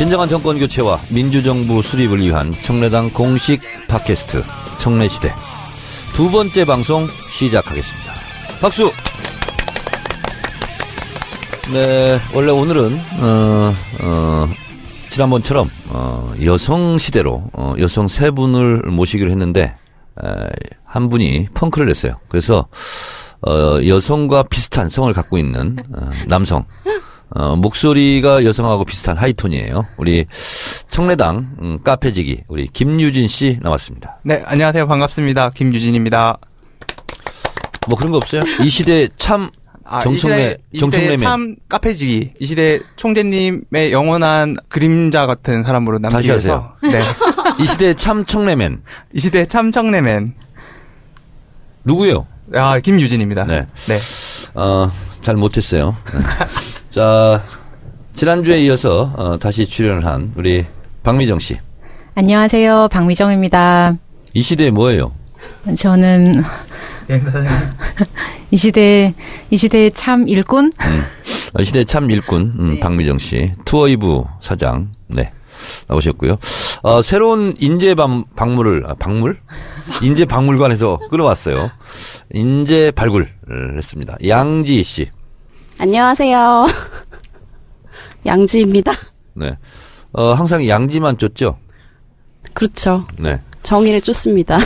진정한 정권 교체와 민주정부 수립을 위한 청래당 공식 팟캐스트 청래시대 두 번째 방송 시작하겠습니다. 박수! 네, 원래 오늘은 어, 어, 지난번처럼 어, 여성 시대로 어, 여성 세 분을 모시기로 했는데 에, 한 분이 펑크를 냈어요. 그래서 어, 여성과 비슷한 성을 갖고 있는 어, 남성 어, 목소리가 여성하고 비슷한 하이톤이에요. 우리 청래당 음, 카페지기 우리 김유진 씨 나왔습니다. 네, 안녕하세요. 반갑습니다. 김유진입니다. 뭐 그런 거 없어요? 이 시대 참 아, 정청래- 시대 정청래맨. 참 카페지기. 이 시대 총재님의 영원한 그림자 같은 사람으로 남기 위해서. 네. 이 시대 참 청래맨 이 시대 참 청래맨. 누구요? 아, 김유진입니다. 네. 네. 어, 잘 못했어요. 네. 자, 지난주에 이어서 어, 다시 출연을 한 우리 박미정 씨. 안녕하세요. 박미정입니다. 이 시대에 뭐예요? 저는 예. 이 시대, 이 시대의 참 일꾼? 어, 이 시대 참 일꾼 음, 네. 박미정 씨. 투어이브 사장. 네. 나오셨고요. 어, 새로운 인재 방, 박물을, 아, 박물? 인재 박물관에서 끌어왔어요. 인재 발굴을 했습니다. 양지 씨. 안녕하세요. 양지입니다. 네. 어, 항상 양지만 쫓죠? 그렇죠. 네. 정의를 쫓습니다.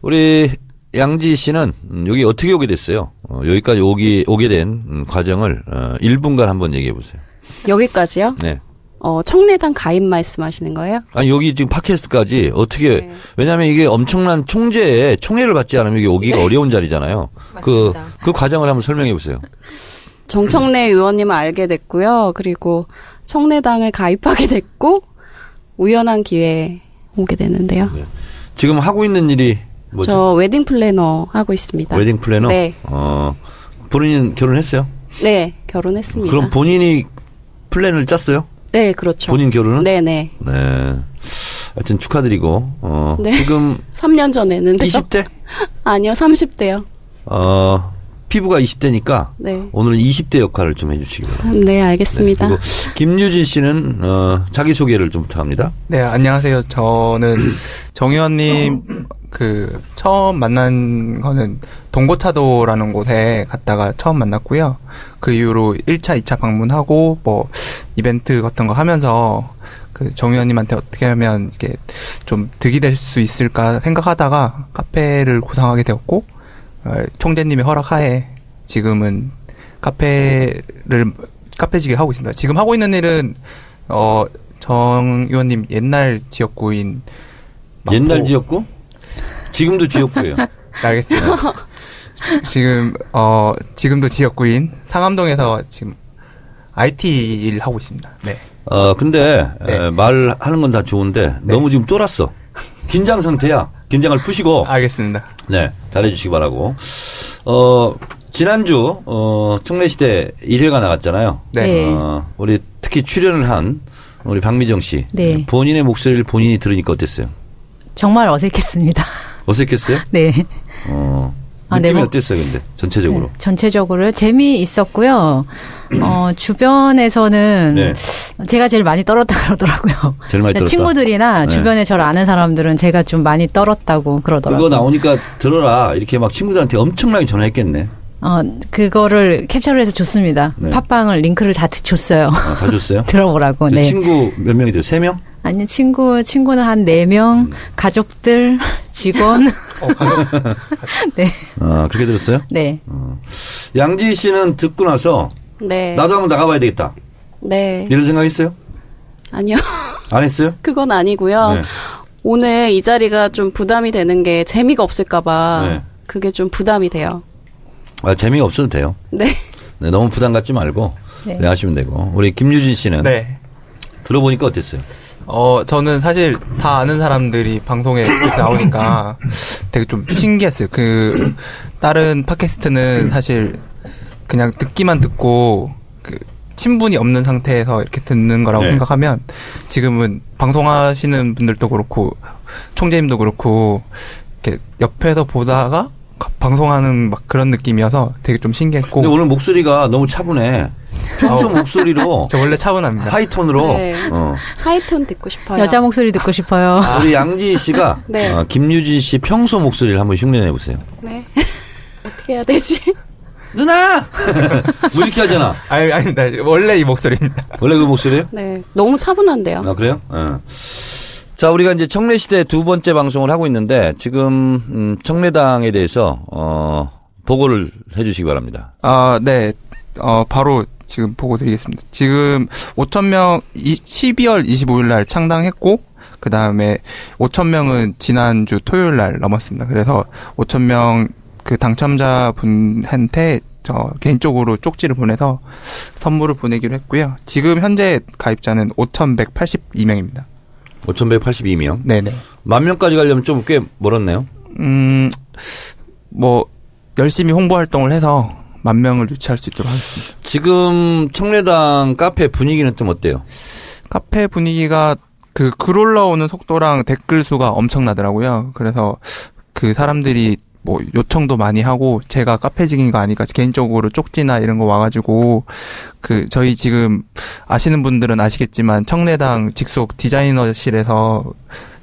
우리 양지 씨는 음, 여기 어떻게 오게 됐어요? 어, 여기까지 오기, 오게 된 음, 과정을 어, 1분간 한번 얘기해 보세요. 여기까지요? 네. 어, 청래당 가입 말씀하시는 거예요? 아니, 여기 지금 팟캐스트까지 어떻게, 네. 왜냐면 이게 엄청난 총재의 총애를 받지 않으면 이게 오기가 어려운 자리잖아요. 그, 맞습니다. 그 과정을 한번 설명해 보세요. 정청래 의원님을 알게 됐고요. 그리고 청래당을 가입하게 됐고 우연한 기회에 오게 되는데요. 지금 하고 있는 일이 뭐죠? 저 웨딩 플래너 하고 있습니다. 웨딩 플래너? 네. 어, 본인은 결혼했어요? 네, 결혼했습니다. 그럼 본인이 플랜을 짰어요? 네, 그렇죠. 본인 결혼은? 네, 네. 네. 하여튼 축하드리고, 어, 네. 지금 3년 전에 했는데요. 20대? 아니요, 30대요. 어, 피부가 20대니까 네. 오늘은 20대 역할을 좀 해주시기 바랍니다. 네, 알겠습니다. 그리고 김유진 씨는 어, 자기 소개를 좀 부탁합니다. 네, 안녕하세요. 저는 정 의원님 그 처음 만난 거는 동고차도라는 곳에 갔다가 처음 만났고요. 그 이후로 1차, 2차 방문하고 뭐 이벤트 같은 거 하면서 그 정 의원님한테 어떻게 하면 이게 좀 득이 될 수 있을까 생각하다가 카페를 구성하게 되었고 어, 총재님의 허락하에 지금은 카페를 카페지게 하고 있습니다. 지금 하고 있는 일은 어, 정 의원님 옛날 지역구인 마포- 옛날 지역구? 지금도 지역구예요. 네, 알겠습니다. 지금 어 지금도 지역구인 상암동에서 지금 IT 일 하고 있습니다. 네. 어, 근데 네. 에, 말하는 건 다 좋은데 너무 지금 쫄았어. 긴장 상태야. 긴장을 푸시고 알겠습니다. 네 잘해 주시기 바라고. 어, 지난주 어, 청래시대 1회가 나갔잖아요. 네. 네. 어, 우리 특히 출연을 한 우리 박미정 씨. 네. 본인의 목소리를 본인이 들으니까 어땠어요? 정말 어색했습니다. 어색했어요? 네. 어. 아, 네, 느낌이 뭐- 어땠어요, 근데 전체적으로? 네, 전체적으로 재미 있었고요. 어, 주변에서는 네. 제가 제일 많이 떨었다 그러더라고요. 제일 많이 떨었다. 친구들이나 네. 주변에 저를 아는 사람들은 제가 좀 많이 떨었다고 그러더라고요. 그거 나오니까 들어라 이렇게 막 친구들한테 엄청나게 전화했겠네. 어, 그거를 캡처를 해서 줬습니다. 네. 팟빵을 링크를 다 줬어요. 아, 다 줬어요? 들어보라고. 그 네. 친구 몇 명이 돼요? 세 명? 아니 친구 친구는 한 네 명, 가족들, 직원. 어, 가족 네. 아 그렇게 들었어요? 네. 양지 씨는 듣고 나서 네. 나도 한번 나가봐야 되겠다 네. 이런 생각했어요? 아니요. 안 했어요? 그건 아니고요. 네. 오늘 이 자리가 좀 부담이 되는 게 재미가 없을까봐 네. 그게 좀 부담이 돼요. 아, 재미가 없어도 돼요. 네. 네, 너무 부담 갖지 말고 네. 하시면 되고 우리 김유진 씨는 네. 들어보니까 어땠어요? 어, 저는 사실 다 아는 사람들이 방송에 나오니까 되게 좀 신기했어요. 그, 다른 팟캐스트는 사실 그냥 듣기만 듣고 그 친분이 없는 상태에서 이렇게 듣는 거라고 네. 생각하면 지금은 방송하시는 분들도 그렇고 총재님도 그렇고 이렇게 옆에서 보다가 방송하는 막 그런 느낌이어서 되게 좀 신기했고 근데 오늘 목소리가 너무 차분해. 평소 목소리로 저 원래 차분합니다. 하이톤으로 네. 어. 하이톤 듣고 싶어요. 여자 목소리 듣고 싶어요. 우리 양지희 씨가 네. 어, 김유진 씨 평소 목소리를 한번 흉내내 보세요. 네. 어떻게 해야 되지? 누나! 뭐 이렇게 하잖아. 아니, 아닙니다. 원래 이 목소리입니다. 원래 그 목소리예요? 네. 너무 차분한데요. 아 그래요? 어. 자 우리가 이제 청래 시대 두 번째 방송을 하고 있는데 지금 음, 청래당에 대해서 어, 보고를 해주시기 바랍니다. 아, 네. 어, 바로 지금 보고 드리겠습니다. 지금 5,000명, 12월 25일 날 창당했고, 그 다음에 5,000명은 지난주 토요일 날 넘었습니다. 그래서 5,000명 그 당첨자 분한테 저 개인적으로 쪽지를 보내서 선물을 보내기로 했고요. 지금 현재 가입자는 5,182명입니다. 5,182명. 네네. 만 명까지 가려면 좀 꽤 멀었네요. 음, 뭐, 열심히 홍보 활동을 해서 만 명을 유치할 수 있도록 하겠습니다. 지금 청래당 카페 분위기는 좀 어때요? 카페 분위기가 그 글 올라오는 속도랑 댓글 수가 엄청나더라고요. 그래서 그 사람들이 뭐 요청도 많이 하고 제가 카페직인가 아니까 개인적으로 쪽지나 이런 거 와가지고 그 저희 지금 아시는 분들은 아시겠지만 청래당 직속 디자이너실에서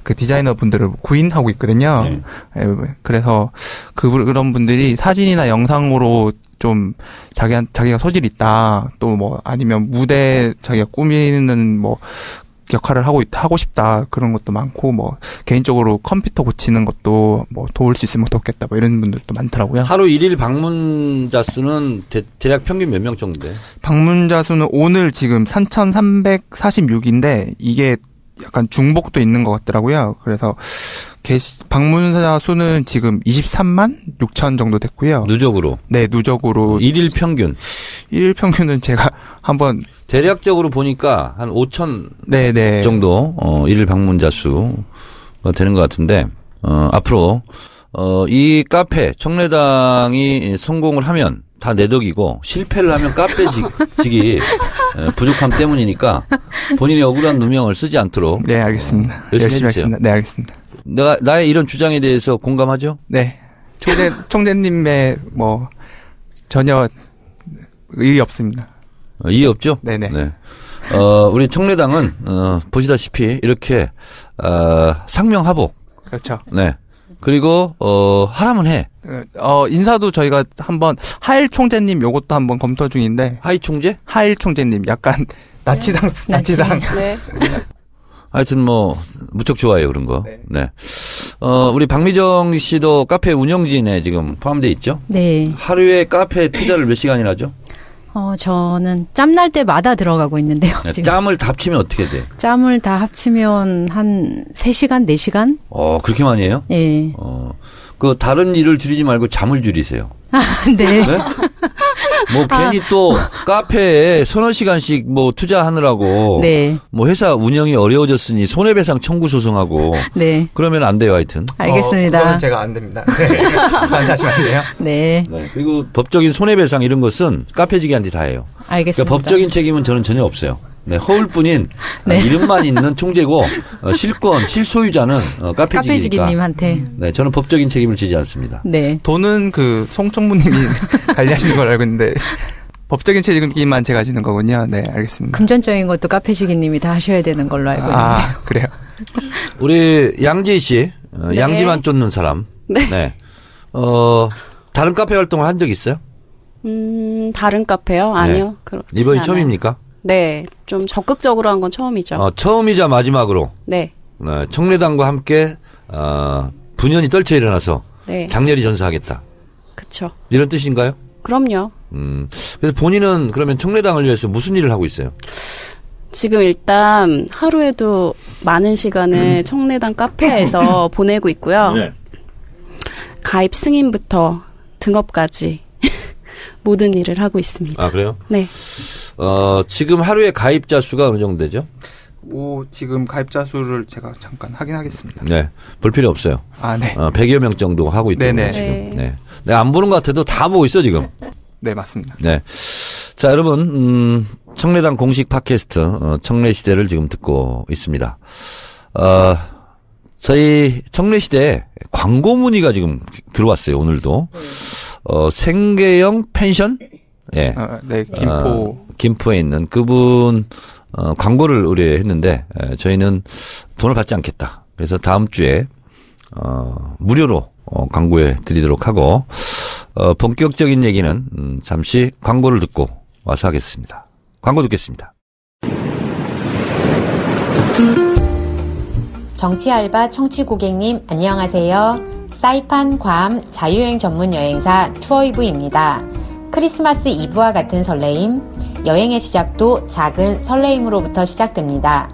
그 디자이너 분들을 구인하고 있거든요. 네. 예, 그래서 그 그런 분들이 사진이나 영상으로 좀 자기 자기가 소질 있다 또 뭐 아니면 무대 자기가 꾸미는 뭐 역할을 하고 있, 하고 싶다 그런 것도 많고 뭐 개인적으로 컴퓨터 고치는 것도 뭐 도울 수 있으면 좋겠다 뭐 이런 분들도 많더라고요. 하루 일일 방문자 수는 대, 략 평균 몇 명 정도 돼? 방문자 수는 오늘 지금 3,346인데 이게 약간 중복도 있는 것 같더라고요. 그래서 게시 방문자 수는 지금 23만 6천 정도 됐고요. 누적으로. 네, 누적으로 일일 평균. 일일 평균은 제가 한번 대략적으로 보니까 한 5천 네, 네. 정도 어, 일일 방문자 수가 되는 것 같은데 어, 앞으로 어, 이 카페 청래당이 성공을 하면 다 내 덕이고 실패를 하면 카페직이 부족함 때문이니까 본인이 억울한 누명을 쓰지 않도록 네, 알겠습니다. 열심히 열심히 해주세요. 하겠습니다. 네, 알겠습니다. 내가 나의 이런 주장에 대해서 공감하죠? 네. 총재 총재님의 뭐 전혀 의의 없습니다. 어, 이해 없죠? 네네. 네. 어, 우리 청래당은 어, 보시다시피 이렇게 어, 상명하복, 그렇죠. 네. 그리고 어, 하라면 해. 어, 인사도 저희가 한번 하일 총재님 요것도 한번 검토 중인데 하이 총재? 하일 총재님 약간 나치당 나치당 네. 하여튼 뭐 무척 좋아해요 그런 거. 네. 네. 어 우리 박미정 씨도 카페 운영진에 지금 포함돼 있죠. 네. 하루에 카페 투자를 몇 시간이나 하죠? 어, 저는 짬 날 때마다 들어가고 있는데요. 네, 지금 짬을 다 합치면 어떻게 돼? 짬을 다 합치면 한 3시간, 4시간? 어 그렇게 많이 해요? 예. 어 그 다른 일을 줄이지 말고 잠을 줄이세요. 네. 네? 뭐 괜히 또 카페에 서너 시간씩 뭐 투자하느라고 네. 뭐 회사 운영이 어려워졌으니 손해배상 청구 소송하고 네. 그러면 안 돼요 하여튼. 알겠습니다. 어, 그거는 제가 안 됩니다. 네. 안 돼요. 네. 네. 그리고 법적인 손해배상 이런 것은 카페직한테 다 해요. 알겠습니다. 그러니까 법적인 책임은 저는 전혀 없어요. 네, 허울뿐인 네. 어, 이름만 있는 총재고 어, 실권 실소유자는 어. 카페지기님한테. 네, 저는 법적인 책임을 지지 않습니다. 네. 돈은 그 송총무님이 관리하시는 걸 알고 있는데 법적인 책임만 제가 지는 거군요. 네, 알겠습니다. 금전적인 것도 카페지기님이 다 하셔야 되는 걸로 알고 있는데. 아, 그래요. 우리 양지희 씨, 어, 네. 양지만 쫓는 사람. 네. 어, 다른 카페 활동을 한 적 있어요? 음, 다른 카페요? 아니요. 네. 이번이 않아요. 처음입니까? 네. 좀 적극적으로 한 건 처음이죠. 어, 처음이자 마지막으로 네. 어, 청래당과 함께 어, 분연이 떨쳐 일어나서 네. 장렬히 전사하겠다. 그쵸. 이런 뜻인가요? 그럼요. 음, 그래서 본인은 그러면 청래당을 위해서 무슨 일을 하고 있어요? 지금 일단 하루에도 많은 시간을 청래당 카페에서 보내고 있고요. 네. 가입 승인부터 등업까지 모든 일을 하고 있습니다. 아, 그래요? 네. 어, 지금 하루에 가입자 수가 어느 정도 되죠? 오, 지금 가입자 수를 제가 잠깐 확인하겠습니다. 네. 볼 필요 없어요. 아, 네. 어, 100여 명 정도 하고 있다고 네네. 지금. 네. 네. 내가 안 보는 것 같아도 다 보고 있어, 지금. 네, 맞습니다. 네. 자, 여러분, 음, 청래당 공식 팟캐스트, 어, 청래시대를 지금 듣고 있습니다. 어, 저희 청래시대에 광고 문의가 지금 들어왔어요, 오늘도. 어, 생계형 펜션? 예. 어, 네, 김포. 어, 김포에 있는 그분 어, 광고를 의뢰했는데 에, 저희는 돈을 받지 않겠다. 그래서 다음 주에 어, 무료로 어, 광고해 드리도록 하고 어, 본격적인 얘기는 음, 잠시 광고를 듣고 와서 하겠습니다. 광고 듣겠습니다. 정치 알바 청취 고객님 안녕하세요. 사이판 괌 자유여행 전문 여행사 투어이브입니다. 크리스마스 이브와 같은 설레임, 여행의 시작도 작은 설레임으로부터 시작됩니다.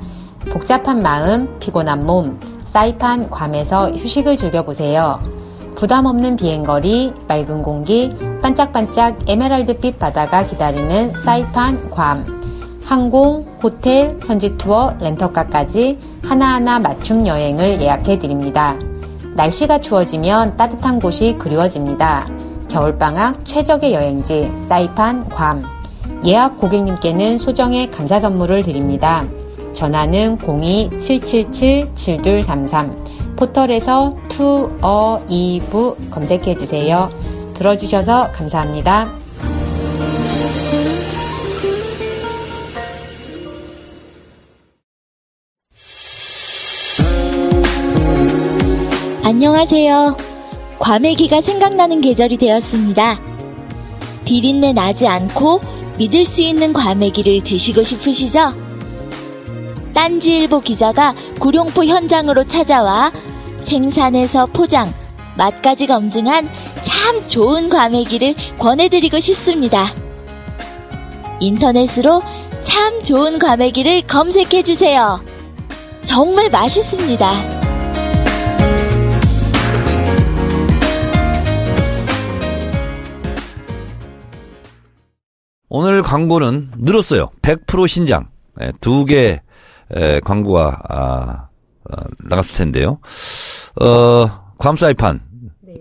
복잡한 마음, 피곤한 몸, 사이판 괌에서 휴식을 즐겨보세요. 부담 없는 비행거리, 맑은 공기, 반짝반짝 에메랄드빛 바다가 기다리는 사이판 괌. 항공, 호텔, 현지 투어, 렌터카까지 하나하나 맞춤 여행을 예약해 드립니다. 날씨가 추워지면 따뜻한 곳이 그리워집니다. 겨울방학 최적의 여행지, 사이판 괌. 예약 고객님께는 소정의 감사 선물을 드립니다. 전화는 02-777-7233. 포털에서 투어 이브 검색해 주세요. 들어주셔서 감사합니다. 안녕하세요. 과메기가 생각나는 계절이 되었습니다. 비린내 나지 않고 믿을 수 있는 과메기를 드시고 싶으시죠? 딴지일보 기자가 구룡포 현장으로 찾아와 생산에서 포장, 맛까지 검증한 참 좋은 과메기를 권해드리고 싶습니다. 인터넷으로 참 좋은 과메기를 검색해주세요. 정말 맛있습니다. 오늘 광고는 늘었어요. 100% 신장. 네, 두개 광고가 아, 어, 나갔을 텐데요. 어, 괌사이판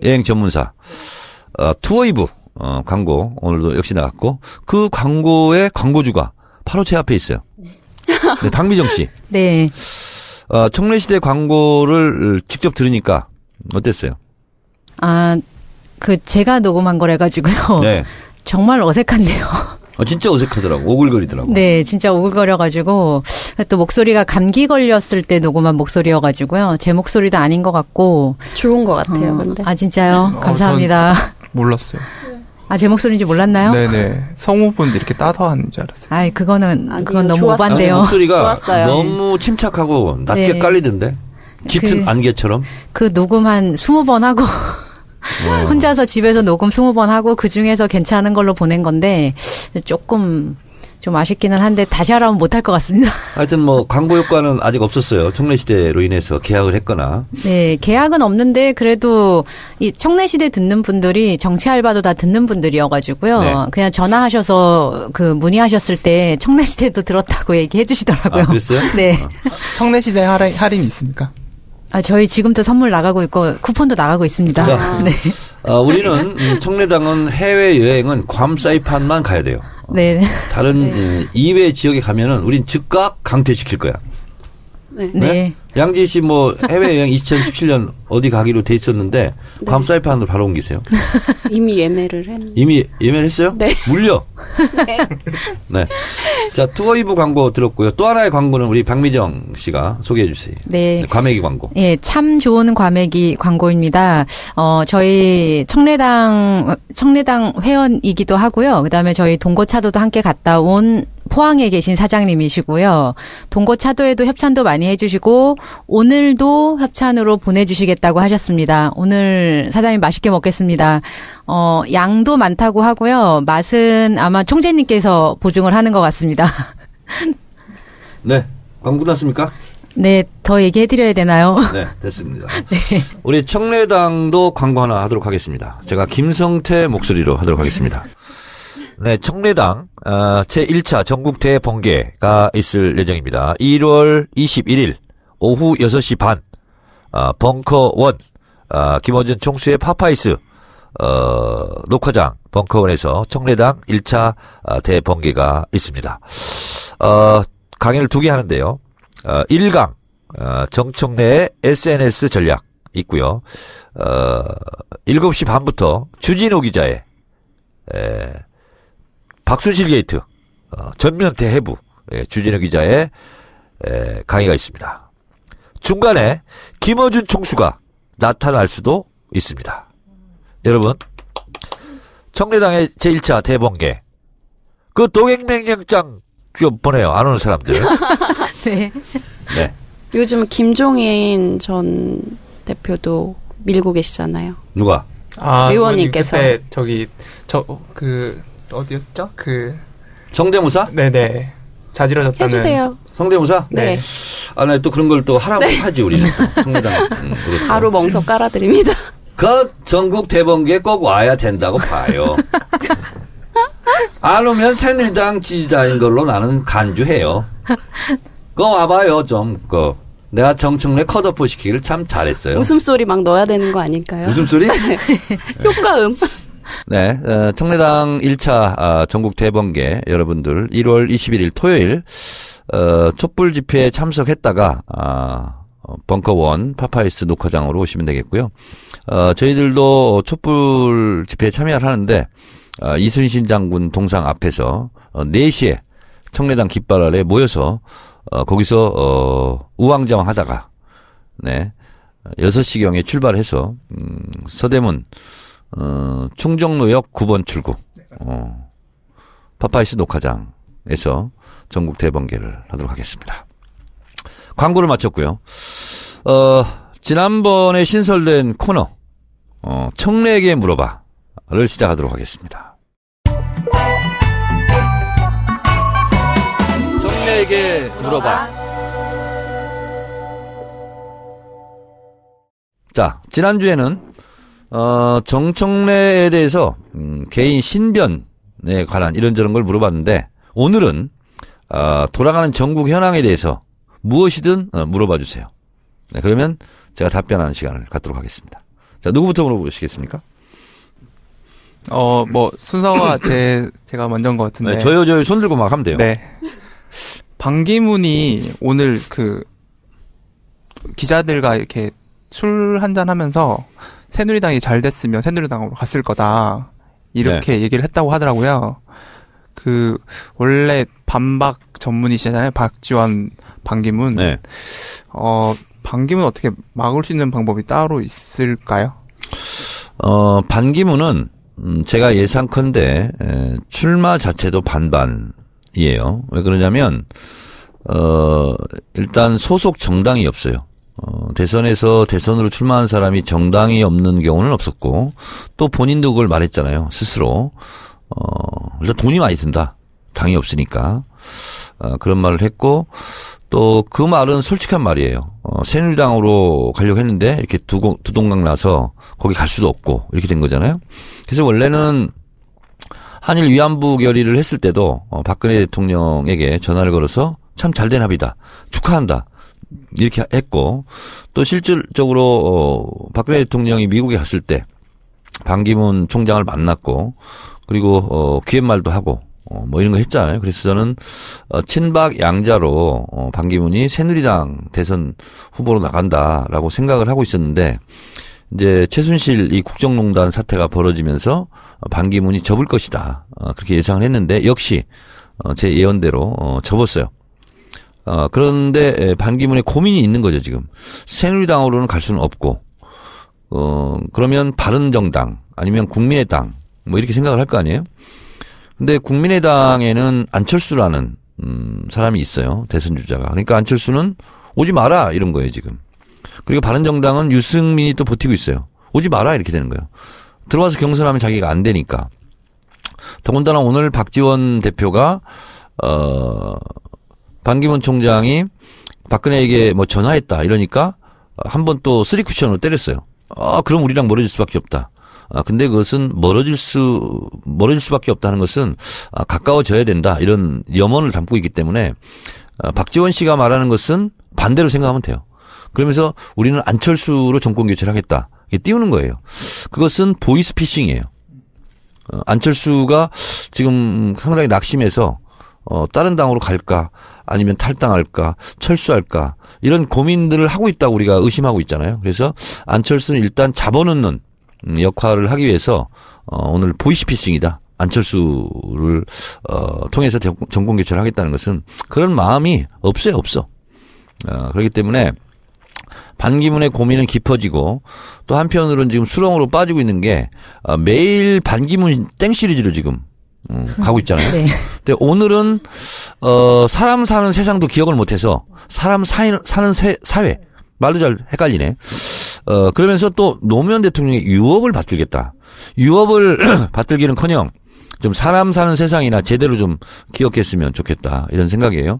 여행 전문사 어, 투어이브 어, 광고 오늘도 역시 나갔고 그 광고의 광고주가 바로 제 앞에 있어요. 네, 박미정 씨. 네. 어, 청래시대 광고를 직접 들으니까 어땠어요? 아, 그 제가 녹음한 거래 가지고요. 네. 정말 어색한데요. 어, 진짜 어색하더라고. 오글거리더라고. 네, 진짜 오글거려가지고 또 목소리가 감기 걸렸을 때 녹음한 목소리여가지고요. 제 목소리도 아닌 것 같고. 좋은 것 같아요, 어, 근데. 아 진짜요? 어, 감사합니다. 몰랐어요. 아 제 목소리인지 몰랐나요? 네네. 성우분들 이렇게 따서 하는 줄 알았어요. 아이 그거는 아니요, 그건 너무 좋았어요. 아니, 오반데요. 목소리가 좋았어요. 너무 침착하고 낮게 네. 깔리던데. 짙은 그- 안개처럼. 그 녹음 한 20번 하고 어. 혼자서 집에서 녹음 20번 하고 그 중에서 괜찮은 걸로 보낸 건데 조금 좀 아쉽기는 한데 다시 하라면 못할 것 같습니다. 하여튼 뭐 광고 효과는 아직 없었어요. 청래시대로 인해서 계약을 했거나. 네, 계약은 없는데 그래도 이 청래시대 듣는 분들이 정치 알바도 다 듣는 분들이어가지고요. 네. 그냥 전화하셔서 그 문의하셨을 때 청래시대도 들었다고 얘기해 주시더라고요. 아, 그랬어요? 네. 청래시대 할인, 할인 있습니까? 아, 저희 지금도 선물 나가고 있고 쿠폰도 나가고 있습니다. 자. 네. 어, 우리는 음, 청래당은 해외 여행은 괌 사이판만 가야 돼요. 네. 다른 어, 이외 지역에 가면은 우린 즉각 강퇴시킬 거야. 네. 네. 양지 씨 뭐 해외 여행 2017년 어디 가기로 돼 있었는데 괌 사이판으로 바로 옮기세요. 이미 예매를 했는데. 이미 예매를 했어요? 네. 물려. 네. 자, 투어이브 광고 들었고요. 또 하나의 광고는 우리 박미정 씨가 소개해 주세요. 네. 과메기 광고. 예, 참 좋은 과메기 광고입니다. 어, 저희 청래당, 청래당 회원이기도 하고요. 그 다음에 저희 동고차도도 함께 갔다 온 포항에 계신 사장님이시고요. 동고 차도에도 협찬도 많이 해주시고, 오늘도 협찬으로 보내주시겠다고 하셨습니다. 오늘 사장님 맛있게 먹겠습니다. 어, 양도 많다고 하고요. 맛은 아마 총재님께서 보증을 하는 것 같습니다. 네. 광고 났습니까? 네, 더 얘기해드려야 되나요? 네, 됐습니다. 우리 청래당도 광고 하나 하도록 하겠습니다. 제가 김성태 목소리로 하도록 하겠습니다. 네, 청래당 어, 제1차 전국 대번개가 있을 예정입니다. 1월 21일 오후 6시 반 어, 벙커 원 어, 김어준 총수의 파파이스 어, 녹화장 벙커원에서 청래당 1차 어, 대번개가 있습니다. 어, 강의를 두 개 하는데요. 어, 1강 어, 정청래의 SNS 전략 있고요. 어, 7시 반부터 주진우 기자의 에, 박순실 게이트 어, 전면 대해부 예, 주진우 기자의 에, 강의가 있습니다. 중간에 김어준 총수가 나타날 수도 있습니다. 여러분, 청래당의 제1차 대번개 그 동행명령장 좀 보내요. 안 오는 사람들. 네. 네. 요즘 김종인 전 대표도 밀고 계시잖아요. 누가? 아, 의원님께서. 그때 저기 저 그 어디였죠? 그 성대모사? 네네 자지러졌다는 해주세요. 성대모사? 네. 아, 나 또 그런 걸 또 하라고 하지, 우리는. 또. 성대당. 음. 바로 멍석 깔아드립니다. 그 전국 대번개에 꼭 와야 된다고 봐요. 안 오면 새누리당 지지자인 걸로 나는 간주해요. 그거 와봐요, 좀. 그 내가 정청래 컷오프 시키기를 참 잘했어요. 웃음소리 막 넣어야 되는 거 아닐까요? 웃음소리? 효과음. 네, 어, 청래당 1차 아, 전국 대번개 여러분들 1월 21일 토요일 어, 촛불 집회에 참석했다가 아, 어, 벙커원 파파이스 녹화장으로 오시면 되겠고요. 어, 저희들도 촛불 집회에 참여를 하는데 어, 이순신 장군 동상 앞에서 어, 4시에 청래당 깃발 아래 모여서 어, 거기서 어, 우왕좌왕 하다가 네 6시경에 출발해서 음, 서대문 어, 충정로역 9번 출구, 어, 파파이스 녹화장에서 전국 대번개를 하도록 하겠습니다. 광고를 마쳤고요. 어, 지난번에 신설된 코너, 어, 청래에게 물어봐를 시작하도록 하겠습니다. 청래에게 물어봐. 자, 지난주에는 어, 정청래에 대해서 음, 개인 신변에 관한 이런저런 걸 물어봤는데 오늘은 어, 돌아가는 전국 현황에 대해서 무엇이든 어, 물어봐 주세요. 네, 그러면 제가 답변하는 시간을 갖도록 하겠습니다. 자, 누구부터 물어보시겠습니까? 어 뭐 순서가 제 제가 먼저인 것 같은데 네, 저요, 저요, 손 들고 막 하면 돼요. 네. 반기문이 오늘 그 기자들과 이렇게 술 한잔 하면서 새누리당이 잘 됐으면 새누리당으로 갔을 거다. 이렇게 네. 얘기를 했다고 하더라고요. 그 원래 반박 전문이시잖아요. 박지원, 반기문. 네. 어, 반기문 어떻게 막을 수 있는 방법이 따로 있을까요? 어, 반기문은 음, 제가 예상컨대 에, 출마 자체도 반반이에요. 왜 그러냐면 어, 일단 소속 정당이 없어요. 어, 대선에서 대선으로 출마한 사람이 정당이 없는 경우는 없었고 또 본인도 그걸 말했잖아요. 스스로. 어, 일단 돈이 많이 든다. 당이 없으니까. 어, 그런 말을 했고 또 그 말은 솔직한 말이에요. 어, 새누리당으로 가려고 했는데 이렇게 두, 두동강 나서 거기 갈 수도 없고 이렇게 된 거잖아요. 그래서 원래는 한일 위안부 결의를 했을 때도 어, 박근혜 대통령에게 전화를 걸어서 참 잘된 합의다. 축하한다. 이렇게 했고 또 실질적으로 어, 박근혜 대통령이 미국에 갔을 때 반기문 총장을 만났고 그리고 어, 기획말도 하고 어, 뭐 이런 거 했잖아요. 그래서 저는 어, 친박 양자로 어, 반기문이 새누리당 대선 후보로 나간다라고 생각을 하고 있었는데 이제 최순실 이 국정농단 사태가 벌어지면서 어, 반기문이 접을 것이다. 어, 그렇게 예상을 했는데 역시 어, 제 예언대로 어, 접었어요. 어, 그런데 에, 반기문의 고민이 있는 거죠, 지금. 새누리당으로는 갈 수는 없고, 어, 그러면 바른정당, 아니면 국민의당, 뭐 이렇게 생각을 할 거 아니에요? 근데 국민의당에는 안철수라는, 음, 사람이 있어요. 대선 주자가. 그러니까 안철수는 오지 마라, 이런 거예요, 지금. 그리고 바른정당은 유승민이 또 버티고 있어요. 오지 마라, 이렇게 되는 거예요. 들어와서 경선하면 자기가 안 되니까. 더군다나 오늘 박지원 대표가, 어, 반기문 총장이 박근혜에게 뭐 전화했다 이러니까 한 번 또 쓰리 쿠션으로 때렸어요. 아, 그럼 우리랑 멀어질 수밖에 없다. 아, 근데 그것은 멀어질 수, 멀어질 수밖에 없다는 것은 아, 가까워져야 된다. 이런 염원을 담고 있기 때문에 아, 박지원 씨가 말하는 것은 반대로 생각하면 돼요. 그러면서 우리는 안철수로 정권 교체를 하겠다. 이게 띄우는 거예요. 그것은 보이스피싱이에요. 어, 안철수가 지금 상당히 낙심해서 어, 다른 당으로 갈까 아니면 탈당할까 철수할까 이런 고민들을 하고 있다고 우리가 의심하고 있잖아요. 그래서 안철수는 일단 잡아놓는 음, 역할을 하기 위해서 어, 오늘 보이스피싱이다 안철수를 어, 통해서 대- 정권 교체를 하겠다는 것은 그런 마음이 없어요, 없어. 어, 그렇기 때문에 반기문의 고민은 깊어지고 또 한편으로는 지금 수렁으로 빠지고 있는 게 어, 매일 반기문 땡 시리즈로 지금 음, 가고 있잖아요. 네. 근데 오늘은 어 사람 사는 세상도 기억을 못해서 사람 사인, 사는 세- 사회 말도 잘 헷갈리네. 어 그러면서 또 노무현 대통령의 유업을 받들겠다. 유업을 받들기는커녕 좀 사람 사는 세상이나 제대로 좀 기억했으면 좋겠다 이런 생각이에요.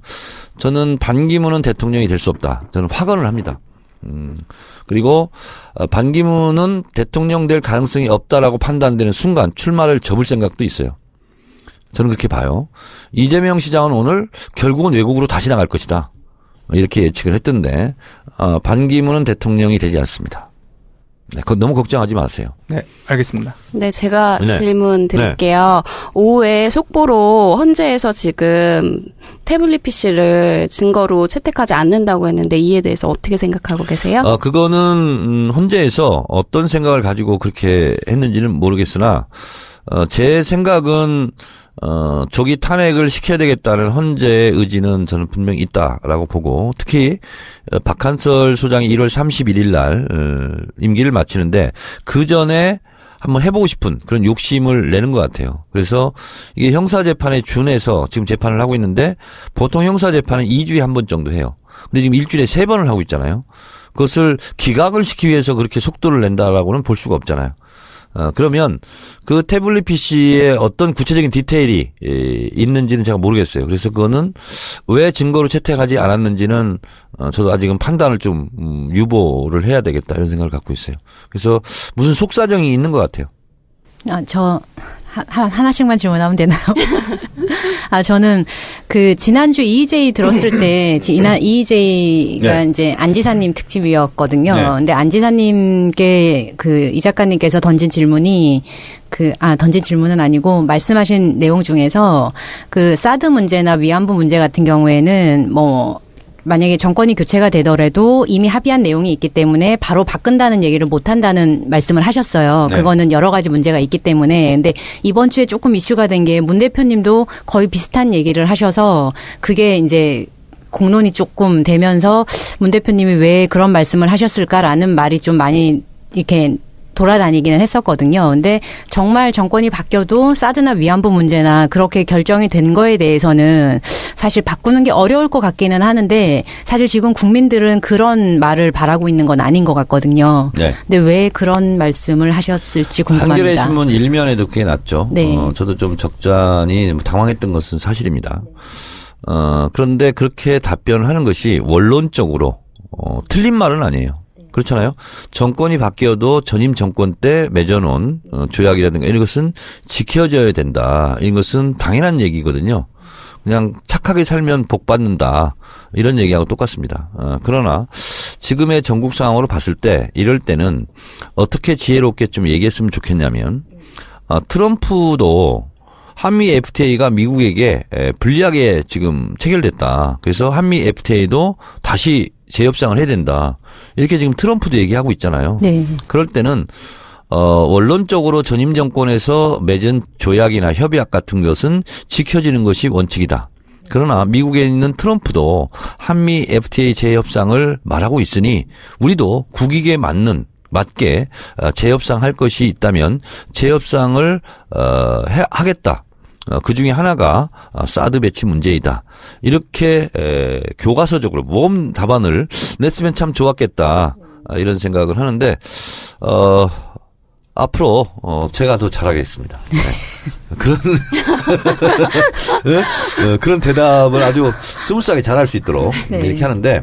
저는 반기문은 대통령이 될 수 없다. 저는 확언을 합니다. 음, 그리고 어, 반기문은 대통령 될 가능성이 없다라고 판단되는 순간 출마를 접을 생각도 있어요. 저는 그렇게 봐요. 이재명 시장은 오늘 결국은 외국으로 다시 나갈 것이다. 이렇게 예측을 했던데 어, 반기문은 대통령이 되지 않습니다. 네, 그건 너무 걱정하지 마세요. 네, 알겠습니다. 네, 제가 네. 질문 드릴게요. 오후에 속보로 헌재에서 지금 태블릿 PC를 증거로 채택하지 않는다고 했는데 이에 대해서 어떻게 생각하고 계세요? 어, 그거는 음, 헌재에서 어떤 생각을 가지고 그렇게 했는지는 모르겠으나 어, 제 생각은 어, 조기 탄핵을 시켜야 되겠다는 헌재의 의지는 저는 분명히 있다라고 보고 특히 어, 박한설 소장이 1월 31일 날 어, 임기를 마치는데 그 전에 한번 해보고 싶은 그런 욕심을 내는 것 같아요. 그래서 이게 형사재판에 준해서 지금 재판을 하고 있는데 보통 형사재판은 2주에 한 번 정도 해요. 근데 지금 일주일에 세 번을 하고 있잖아요. 그것을 기각을 시키기 위해서 그렇게 속도를 낸다라고는 볼 수가 없잖아요. 어, 그러면 그 태블릿 PC에 어떤 구체적인 디테일이 에, 있는지는 제가 모르겠어요. 그래서 그거는 왜 증거로 채택하지 않았는지는 어, 저도 아직은 판단을 좀 음, 유보를 해야 되겠다 이런 생각을 갖고 있어요. 그래서 무슨 속사정이 있는 것 같아요. 아, 저, 하, 하- 하나씩만 질문하면 되나요? 아, 저는 그 지난주 EJ 들었을 때, 지난 EJ가 네. 이제 안지사님 특집이었거든요. 네. 근데 안지사님께 그 이 작가님께서 던진 질문이 그, 아, 던진 질문은 아니고 말씀하신 내용 중에서 그 사드 문제나 위안부 문제 같은 경우에는 뭐 만약에 정권이 교체가 되더라도 이미 합의한 내용이 있기 때문에 바로 바꾼다는 얘기를 못 한다는 말씀을 하셨어요. 네. 그거는 여러 가지 문제가 있기 때문에. 근데 이번 주에 조금 이슈가 된 게 문 대표님도 거의 비슷한 얘기를 하셔서 그게 이제 공론이 조금 되면서 문 대표님이 왜 그런 말씀을 하셨을까라는 말이 좀 많이 이렇게 돌아다니기는 했었거든요. 근데 정말 정권이 바뀌어도 사드나 위안부 문제나 그렇게 결정이 된 거에 대해서는 사실 바꾸는 게 어려울 것 같기는 하는데 사실 지금 국민들은 그런 말을 바라고 있는 건 아닌 것 같거든요. 네. 근데 왜 그런 말씀을 하셨을지 한겨레 궁금합니다. 신문 일면에도 그게 났죠. 네. 어, 저도 좀 적잖이 당황했던 것은 사실입니다. 어, 그런데 그렇게 답변을 하는 것이 원론적으로 어, 틀린 말은 아니에요. 그렇잖아요. 정권이 바뀌어도 전임 정권 때 맺어놓은 어, 조약이라든가 이런 것은 지켜져야 된다. 이런 것은 당연한 얘기거든요. 그냥 착하게 살면 복 받는다. 이런 얘기하고 똑같습니다. 어, 그러나 지금의 전국 상황으로 봤을 때 이럴 때는 어떻게 지혜롭게 좀 얘기했으면 좋겠냐면 어, 트럼프도 한미 FTA가 미국에게 에, 불리하게 지금 체결됐다. 그래서 한미 FTA도 다시 재협상을 해야 된다. 이렇게 지금 트럼프도 얘기하고 있잖아요. 네. 그럴 때는 어 원론적으로 전임 정권에서 맺은 조약이나 협약 같은 것은 지켜지는 것이 원칙이다. 그러나 미국에 있는 트럼프도 한미 FTA 재협상을 말하고 있으니 우리도 국익에 맞는 맞게 어, 재협상 할 것이 있다면 재협상을 어 해, 하겠다. 어, 그 중에 하나가 어, 사드 배치 문제이다. 이렇게 에, 교과서적으로 모범 답안을 냈으면 참 좋았겠다. 아, 이런 생각을 하는데 어 앞으로 어 제가 더 잘하겠습니다. 네. 그런 네? 어, 그런 대답을 아주 스무스하게 잘할 수 있도록 네. 이렇게 하는데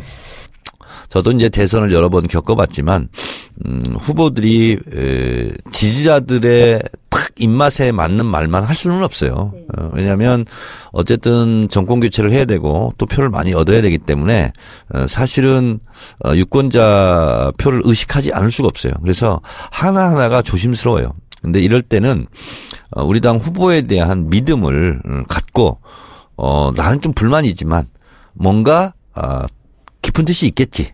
저도 이제 대선을 여러 번 겪어봤지만 음, 후보들이 에, 지지자들의 딱 입맛에 맞는 말만 할 수는 없어요. 어, 왜냐하면 어쨌든 정권 교체를 해야 되고 또 표를 많이 얻어야 되기 때문에 어, 사실은 어, 유권자 표를 의식하지 않을 수가 없어요. 그래서 하나 하나가 조심스러워요. 근데 이럴 때는 어, 우리 당 후보에 대한 믿음을 음, 갖고 어 나는 좀 불만이지만 뭔가 아 깊은 뜻이 있겠지.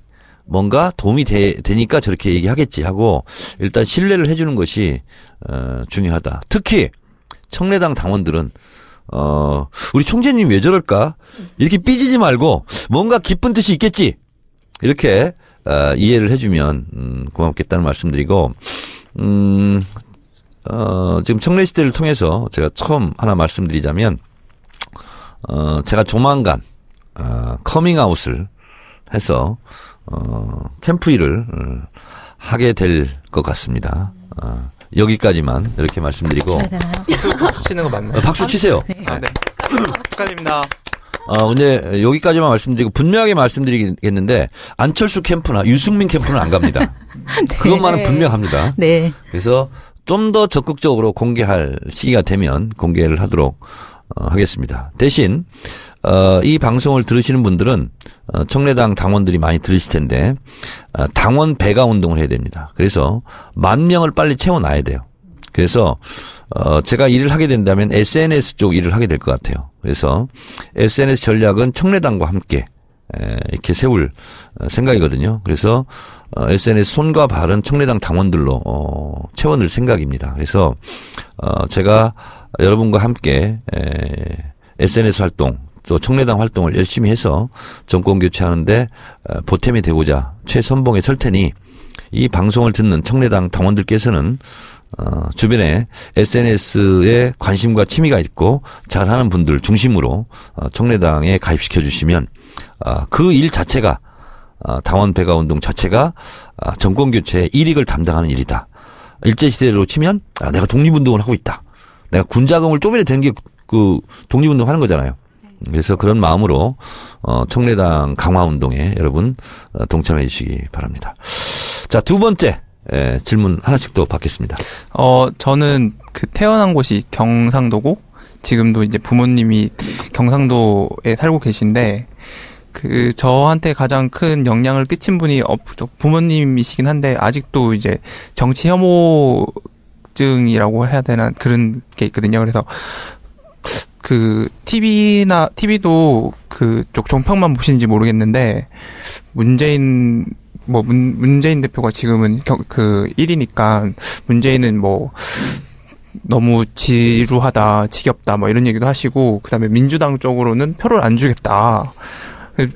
뭔가 도움이 되, 되니까 저렇게 얘기하겠지 하고 일단 신뢰를 해주는 것이 어, 중요하다. 특히 청래당 당원들은 어 우리 총재님 왜 저럴까 이렇게 삐지지 말고 뭔가 깊은 뜻이 있겠지 이렇게 어, 이해를 해주면 음, 고맙겠다는 말씀드리고 음. 어, 지금 청래 시대를 통해서 제가 처음 하나 말씀드리자면, 어, 제가 조만간, 어, 커밍아웃을 해서, 어, 캠프 일을 어, 하게 될 것 같습니다. 어, 여기까지만 이렇게 말씀드리고? 박수 치는 거 맞나요? 어, 박수 치세요. 아, 네. 축하드립니다. 어, 근데 여기까지만 말씀드리고 분명하게 말씀드리겠는데 안철수 캠프나 유승민 캠프는 안 갑니다. 그것만은 분명합니다. 네. 그래서 좀 더 적극적으로 공개할 시기가 되면 공개를 하도록 어, 하겠습니다. 대신 어, 이 방송을 들으시는 분들은 어, 청래당 당원들이 많이 들으실 텐데 어, 당원 배가 운동을 해야 됩니다. 그래서 만 명을 빨리 채워놔야 돼요. 그래서 어, 제가 일을 하게 된다면 SNS 쪽 일을 하게 될 것 같아요. 그래서 SNS 전략은 청래당과 함께 에, 이렇게 세울 어, 생각이거든요. 그래서 어, SNS 손과 발은 청래당 당원들로 어, 채워넣을 생각입니다. 그래서 어, 제가 여러분과 함께 에, SNS 활동 또 청래당 활동을 열심히 해서 정권 교체하는데 어, 보탬이 되고자 최선봉에 설 테니 이 방송을 듣는 청래당 당원들께서는 어, 주변에 SNS에 관심과 취미가 있고 잘하는 분들 중심으로 어, 청래당에 가입시켜 주시면 어, 그 일 자체가 어, 당원 배가 운동 자체가 아, 정권 교체 일익을 담당하는 일이다. 일제 시대로 치면 아, 내가 독립운동을 하고 있다. 내가 군자금을 쪼개내 되는 게 그 독립운동 하는 거잖아요. 그래서 그런 마음으로 어, 청래당 강화 운동에 여러분 어, 동참해 주시기 바랍니다. 자, 두 번째 에, 질문 하나씩 더 받겠습니다. 어, 저는 그 태어난 곳이 경상도고, 지금도 이제 부모님이 경상도에 살고 계신데, 그, 저한테 가장 큰 영향을 끼친 분이 어, 저 부모님이시긴 한데, 아직도 이제 정치 혐오 증이라고 해야 되나, 그런 게 있거든요. 그래서, 그, TV나, TV도 그쪽 종평만 보시는지 모르겠는데, 문재인 뭐 문, 문재인 대표가 지금은 겨, 그 1위니까 문재인은 뭐 너무 지루하다, 지겹다, 뭐 이런 얘기도 하시고 그 다음에 민주당 쪽으로는 표를 안 주겠다.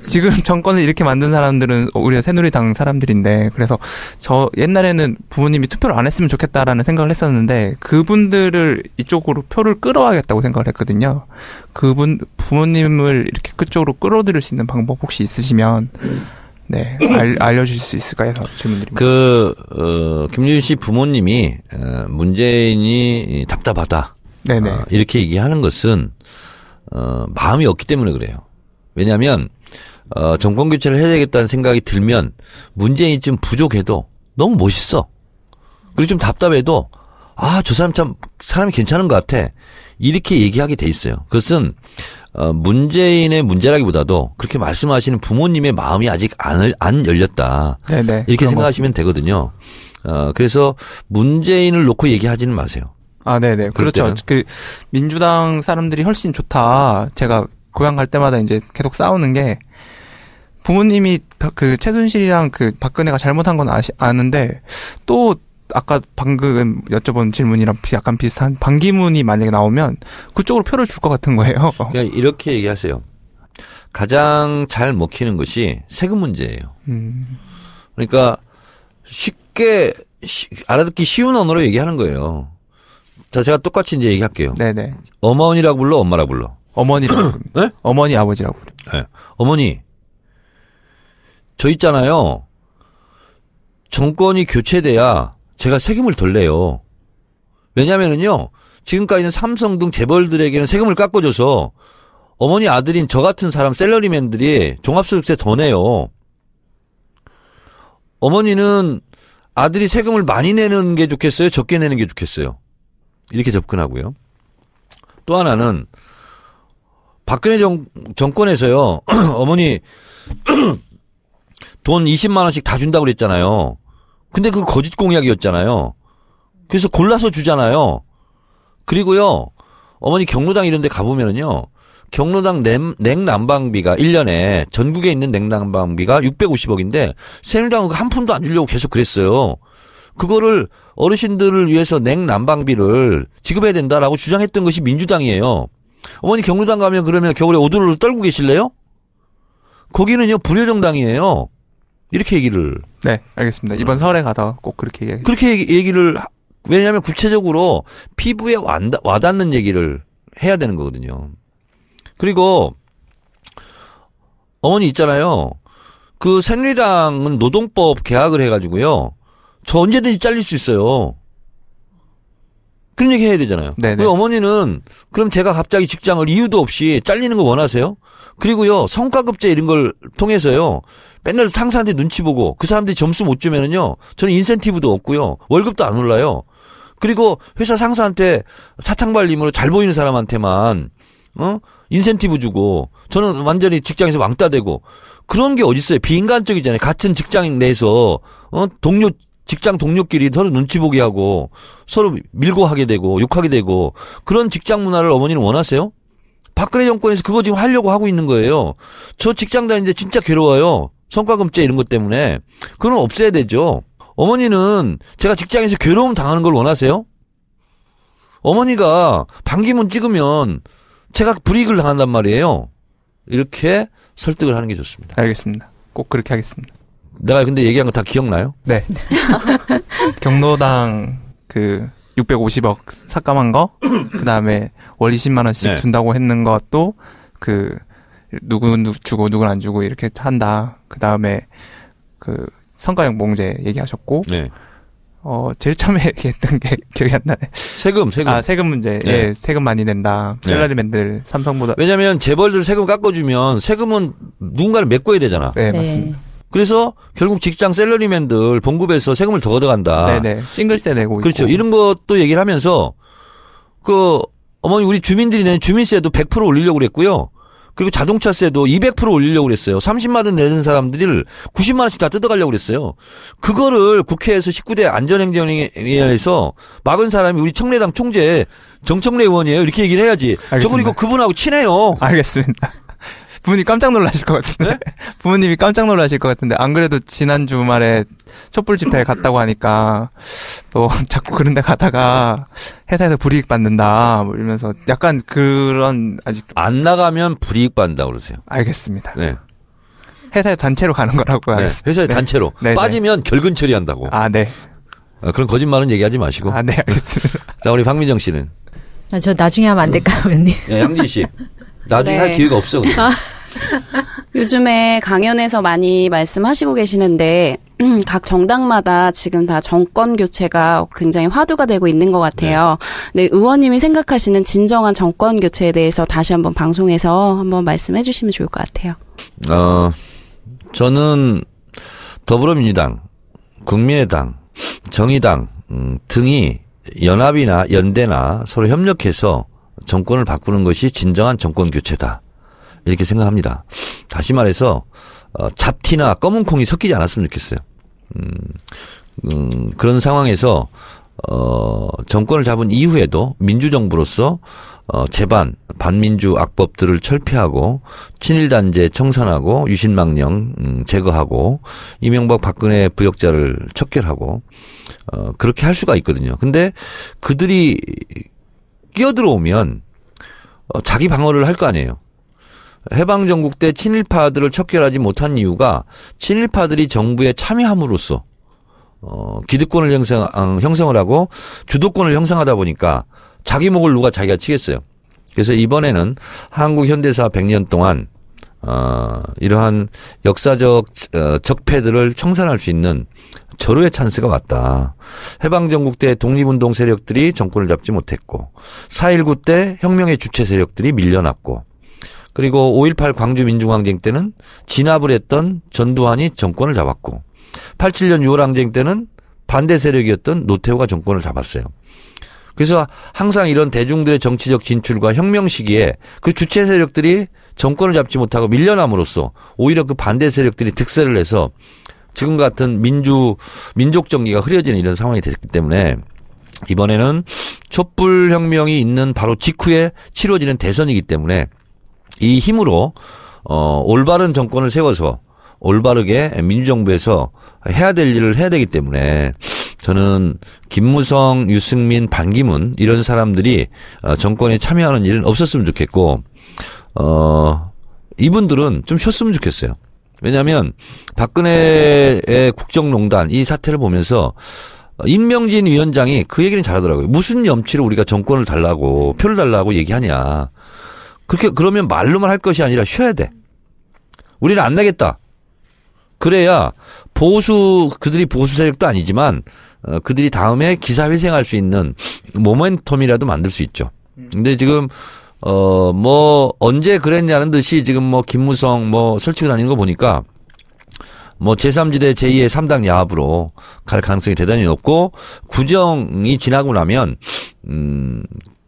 지금 정권을 이렇게 만든 사람들은 우리가 새누리당 사람들인데 그래서 저 옛날에는 부모님이 투표를 안 했으면 좋겠다라는 생각을 했었는데 그분들을 이쪽으로 표를 끌어와야겠다고 생각을 했거든요. 그분 부모님을 이렇게 그쪽으로 끌어들일 수 있는 방법 혹시 있으시면 네 알, 알려주실 수 있을까 해서 질문드립니다. 그, 어, 김윤 씨 부모님이, 어, 문재인이 답답하다. 네네. 어, 이렇게 얘기하는 것은, 어, 마음이 없기 때문에 그래요. 왜냐하면, 어, 정권 교체를 해야 되겠다는 생각이 들면, 문재인이 좀 부족해도 너무 멋있어. 그리고 좀 답답해도, 아, 저 사람 참, 사람이 괜찮은 것 같아. 이렇게 얘기하게 돼 있어요. 그것은, 어, 문재인의 문제라기보다도 그렇게 말씀하시는 부모님의 마음이 아직 안, 안 열렸다. 네네. 이렇게 그런 생각하시면 되거든요. 어, 그래서 문재인을 놓고 얘기하지는 마세요. 아, 네네. 그럴 그렇죠. 때는? 그, 민주당 사람들이 훨씬 좋다. 제가 고향 갈 때마다 이제 계속 싸우는 게, 부모님이 그 최순실이랑 그 박근혜가 잘못한 건 아시, 아는데, 또, 아까 방금 여쭤본 질문이랑 비- 약간 비슷한 반기문이 만약에 나오면 그쪽으로 표를 줄 것 같은 거예요. 그냥 이렇게 얘기하세요. 가장 잘 먹히는 것이 세금 문제예요. 음, 그러니까 쉽게 쉬- 알아듣기 쉬운 언어로 얘기하는 거예요. 자, 제가 똑같이 이제 얘기할게요. 네네. 어머니라고 불러, 엄마라고 불러. 어머니라고 부릅니다. 네? 어머니, 아버지라고 부릅니다. 네. 어머니, 저 있잖아요. 정권이 교체돼야 제가 세금을 덜 내요. 왜냐면은요, 지금까지는 삼성 등 재벌들에게는 세금을 깎아줘서 어머니 아들인 저 같은 사람 셀러리맨들이 종합소득세 더 내요. 어머니는 아들이 세금을 많이 내는 게 좋겠어요? 적게 내는 게 좋겠어요? 이렇게 접근하고요. 또 하나는 박근혜 정, 정권에서요, 어머니 돈 20만 원씩 다 준다고 그랬잖아요. 근데 그 거짓 공약이었잖아요. 그래서 골라서 주잖아요. 그리고요, 어머니 경로당 이런 데 가보면은요, 경로당 냉, 냉난방비가 1년에 전국에 있는 냉난방비가 650억인데, 새누리당은 그한 푼도 안 주려고 계속 그랬어요. 그거를 어르신들을 위해서 냉난방비를 지급해야 된다라고 주장했던 것이 민주당이에요. 어머니 경로당 가면 그러면 겨울에 오두를 떨고 계실래요? 거기는요 불효정당이에요. 이렇게 얘기를 네, 알겠습니다. 이번 설에 가서 꼭 그렇게 얘기해. 그렇게 얘기- 하- 왜냐하면 구체적으로 피부에 와닿- 와닿는 얘기를 해야 되는 거거든요. 그리고 어머니 있잖아요. 그 새누리당은 노동법 개혁을 해가지고요. 저 언제든지 잘릴 수 있어요. 그런 얘기 해야 되잖아요. 네네. 그 어머니는 그럼 제가 갑자기 직장을 이유도 없이 잘리는 거 원하세요? 그리고요 성과급제 이런 걸 통해서요 맨날 상사한테 눈치 보고 그 사람들이 점수 못 주면은요 저는 인센티브도 없고요 월급도 안 올라요. 그리고 회사 상사한테 사탕발림으로 잘 보이는 사람한테만 어 인센티브 주고 저는 완전히 직장에서 왕따 되고 그런 게 어딨어요 비인간적이잖아요 같은 직장 내에서 어 동료 직장 동료끼리 서로 눈치 보게 하고 서로 밀고 하게 되고 욕하게 되고 그런 직장 문화를 어머니는 원하세요? 박근혜 정권에서 그거 지금 하려고 하고 있는 거예요. 저 직장 다니는데 진짜 괴로워요. 성과금제 이런 것 때문에. 그건 없애야 되죠. 어머니는 제가 직장에서 괴로움 당하는 걸 원하세요? 어머니가 반기문 찍으면 제가 불이익을 당한단 말이에요. 이렇게 설득을 하는 게 좋습니다. 알겠습니다. 꼭 그렇게 하겠습니다. 내가 근데 얘기한 거 다 기억나요? 네. 경로당 그 650억 삭감한 거, 그 다음에 월 20만 원씩 네. 준다고 했는 것도 그 누구 누 주고 누구는 안 주고 이렇게 한다. 그 다음에 그 성과용봉제 얘기하셨고, 네. 어 제일 처음에 얘기했던 게 기억이 안 나네. 세금, 세금. 아 세금 문제, 네. 예, 세금 많이 낸다. 네. 셀러리맨들 삼성보다, 왜냐면 재벌들 세금 깎아주면 세금은 누군가를 메꿔야 되잖아. 네, 맞습니다. 그래서 결국 직장 셀러리맨들 봉급에서 세금을 더 걷어간다. 네네 싱글세 내고 그렇죠. 있고. 이런 것도 얘기를 하면서 그 어머니 우리 주민들이 내는 주민세도 100% 올리려고 그랬고요. 그리고 자동차세도 200% 올리려고 그랬어요. 30만 원 내는 사람들을 90만 원씩 다 뜯어가려고 그랬어요. 그거를 국회에서 19대 안전행정위원회에서 막은 사람이 우리 청래당 총재 정청래 의원이에요. 이렇게 얘기를 해야지. 저 알겠습니다. 그리고 그분하고 친해요. 알겠습니다. 부모님 깜짝 놀라실 것 같은데. 네? 부모님이 깜짝 놀라실 것 같은데. 안 그래도 지난 주말에 촛불 집회에 갔다고 하니까 또 자꾸 그런 데 가다가 회사에서 불이익 받는다. 뭐 이러면서 약간 그런 아직 안 나가면 불이익 받는다 그러세요. 알겠습니다. 네. 회사에 단체로 가는 거라고 네. 하겠습니다. 회사에 네. 단체로 네, 네. 빠지면 결근 처리한다고. 아, 네. 아, 그런 거짓말은 얘기하지 마시고. 아, 네, 알겠습니다. 자, 우리 박민정 씨는 아, 저 나중에 하면 안 될까요, 의원님? 야, 양진 씨. 나중에 네. 할 기회가 없어. 근데. 요즘에 강연에서 많이 말씀하시고 계시는데 음, 각 정당마다 지금 다 정권 교체가 굉장히 화두가 되고 있는 것 같아요. 네, 의원님이 생각하시는 진정한 정권 교체에 대해서 다시 한번 방송에서 한번 말씀해 주시면 좋을 것 같아요. 어, 저는 더불어민주당, 국민의당, 정의당 음, 등이 연합이나 연대나 서로 협력해서 정권을 바꾸는 것이 진정한 정권 교체다. 이렇게 생각합니다. 다시 말해서 어, 잡티나 검은 콩이 섞이지 않았으면 좋겠어요. 음, 음, 그런 상황에서 어, 정권을 잡은 이후에도 민주정부로서 어, 제반 반민주 악법들을 철폐하고 친일 단죄 청산하고 유신망령 음, 제거하고 이명박 박근혜 부역자를 척결하고 어, 그렇게 할 수가 있거든요. 근데 그들이 끼어들어오면 어, 자기 방어를 할 거 아니에요. 해방 전국 때 친일파들을 척결하지 못한 이유가 친일파들이 정부에 참여함으로써 어, 기득권을 형성, 어, 형성을 하고 주도권을 형성하다 보니까 자기 목을 누가 자기가 치겠어요. 그래서 이번에는 한국 현대사 100년 동안 어, 이러한 역사적 어, 적폐들을 청산할 수 있는 절호의 찬스가 왔다. 해방전국 때 독립운동 세력들이 정권을 잡지 못했고 4.19 때 혁명의 주체 세력들이 밀려났고 그리고 5.18 광주 민중항쟁 때는 진압을 했던 전두환이 정권을 잡았고 87년 6월 항쟁 때는 반대 세력이었던 노태우가 정권을 잡았어요. 그래서 항상 이런 대중들의 정치적 진출과 혁명 시기에 그 주체 세력들이 정권을 잡지 못하고 밀려남으로써 오히려 그 반대 세력들이 득세를 해서 지금 같은 민주 민족 정기가 흐려지는 이런 상황이 됐기 때문에 이번에는 촛불 혁명이 있는 바로 직후에 치러지는 대선이기 때문에 이 힘으로 어 올바른 정권을 세워서 올바르게 민주정부에서 해야 될 일을 해야 되기 때문에 저는 김무성, 유승민, 반기문 이런 사람들이 어, 정권에 참여하는 일은 없었으면 좋겠고 어 이분들은 좀 쉬었으면 좋겠어요. 왜냐하면 박근혜의 국정농단 이 사태를 보면서 임명진 위원장이 그 얘기는 잘하더라고요. 무슨 염치로 우리가 정권을 달라고 표를 달라고 얘기하냐. 그렇게 그러면 말로만 할 것이 아니라 쉬어야 돼. 우리는 안 내겠다. 그래야 보수 그들이 보수 세력도 아니지만 어, 그들이 다음에 기사 회생할 수 있는 모멘텀이라도 만들 수 있죠. 근데 지금 어 뭐 언제 그랬냐는 듯이 지금 뭐 김무성 뭐 설치고 다니는 거 보니까 뭐 제3지대 제2의 3당 야합으로 갈 가능성이 대단히 높고 구정이 지나고 나면 음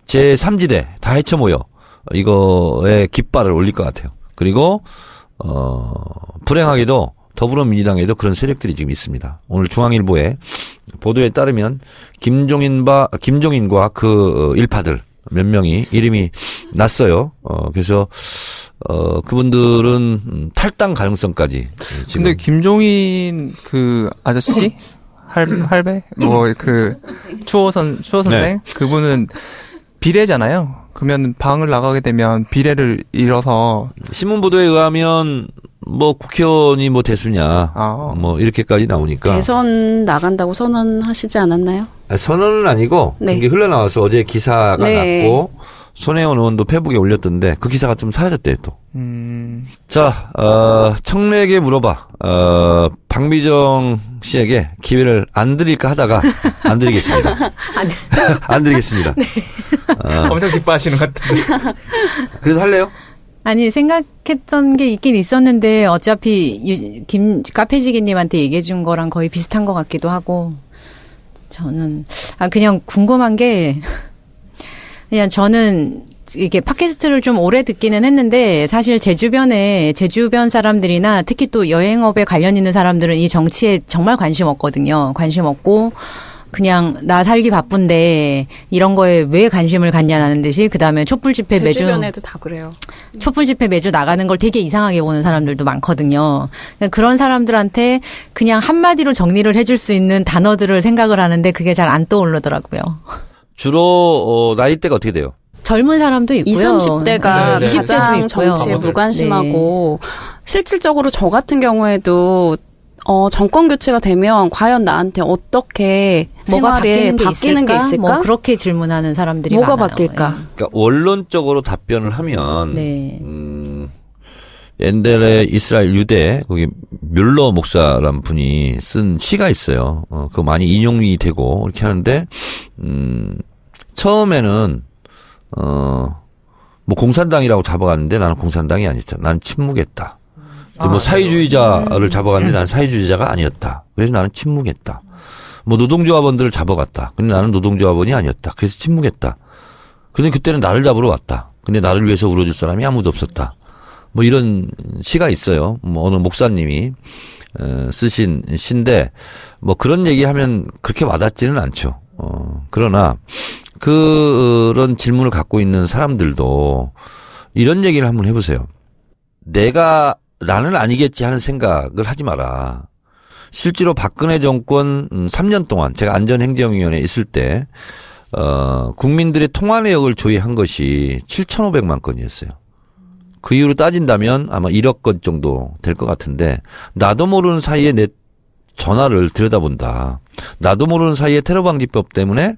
제3지대 다 헤쳐 모여 이거에 깃발을 올릴 것 같아요. 그리고 어 불행하게도 더불어민주당에도 그런 세력들이 지금 있습니다. 오늘 중앙일보의 보도에 따르면 김종인과 김종인과 그 일파들 몇 명이 이름이 났어요. 어 그래서 어 그분들은 음, 탈당 가능성까지 지금 근데 김종인 그 아저씨 할 할배 뭐 그 추호 선 추호 선생 네. 그분은 비례잖아요. 그러면 방을 나가게 되면 비례를 잃어서 신문 보도에 의하면 뭐 국회의원이 뭐 대수냐 아. 뭐 이렇게까지 나오니까 대선 나간다고 선언하시지 않았나요? 아니, 선언은 아니고 네. 그게 흘러나와서 어제 기사가 네. 났고 손혜원 의원도 페북에 올렸던데 그 기사가 좀 사라졌대요 또. 음 자, 어, 청래에게 물어봐. 어, 박미정 씨에게 기회를 안 드릴까 하다가 안 드리겠습니다. 안 드리겠습니다. 어, 엄청 기뻐하시는 것 같은데. 그래도 할래요? 아니 생각했던 게 있긴 있었는데 어차피 유- 김 카페지기님한테 얘기해 준 거랑 거의 비슷한 것 같기도 하고 저는 아 그냥 궁금한 게 그냥 저는 이게 팟캐스트를 좀 오래 듣기는 했는데 사실 제 주변에 제 주변 사람들이나 특히 또 여행업에 관련 있는 사람들은 이 정치에 정말 관심 없거든요. 관심 없고 그냥 나 살기 바쁜데 이런 거에 왜 관심을 갖냐는 듯이 그다음에 촛불 집회 제 매주 주변에도 다 그래요. 촛불 집회 매주 나가는 걸 되게 이상하게 보는 사람들도 많거든요. 그런 사람들한테 그냥 한마디로 정리를 해줄 수 있는 단어들을 생각을 하는데 그게 잘 안 떠오르더라고요. 주로 어, 나이대가 어떻게 돼요? 젊은 사람도 있고요. 20, 30대가 네, 네. 가장 정치에 네. 무관심하고 실질적으로 저 같은 경우에도 어, 정권 교체가 되면 과연 나한테 어떻게 뭐가 생활에 바뀌는 게 바뀌는 있을까? 게 있을까? 뭐 그렇게 질문하는 사람들이 뭐가 많아요. 바뀔까? 그러니까 원론적으로 답변을 하면 네. 음, 옛날에 이스라엘 유대 거기 뮬러 목사란 분이 쓴 시가 있어요. 어, 그거 많이 인용이 되고 이렇게 하는데 음, 처음에는 어, 뭐 공산당이라고 잡아갔는데 나는 공산당이 아니다. 나는 침묵했다. 근데 뭐 사회주의자를 잡아갔는데 나는 사회주의자가 아니었다. 그래서 나는 침묵했다. 뭐 노동조합원들을 잡아갔다. 근데 나는 노동조합원이 아니었다. 그래서 침묵했다. 근데 그때는 나를 잡으러 왔다. 근데 나를 위해서 울어줄 사람이 아무도 없었다. 뭐 이런 시가 있어요. 뭐 어느 목사님이 어, 쓰신 시인데 뭐 그런 얘기하면 그렇게 와닿지는 않죠. 어, 그러나 그런 질문을 갖고 있는 사람들도 이런 얘기를 한번 해보세요. 내가 나는 아니겠지 하는 생각을 하지 마라. 실제로 박근혜 정권 음, 3년 동안 제가 안전행정위원회에 있을 때 어, 국민들의 통화 내역을 조회한 것이 7,500만 건이었어요. 그 이후로 따진다면 아마 1억 건 정도 될 것 같은데 나도 모르는 사이에 내 전화를 들여다본다. 나도 모르는 사이에 테러 방지법 때문에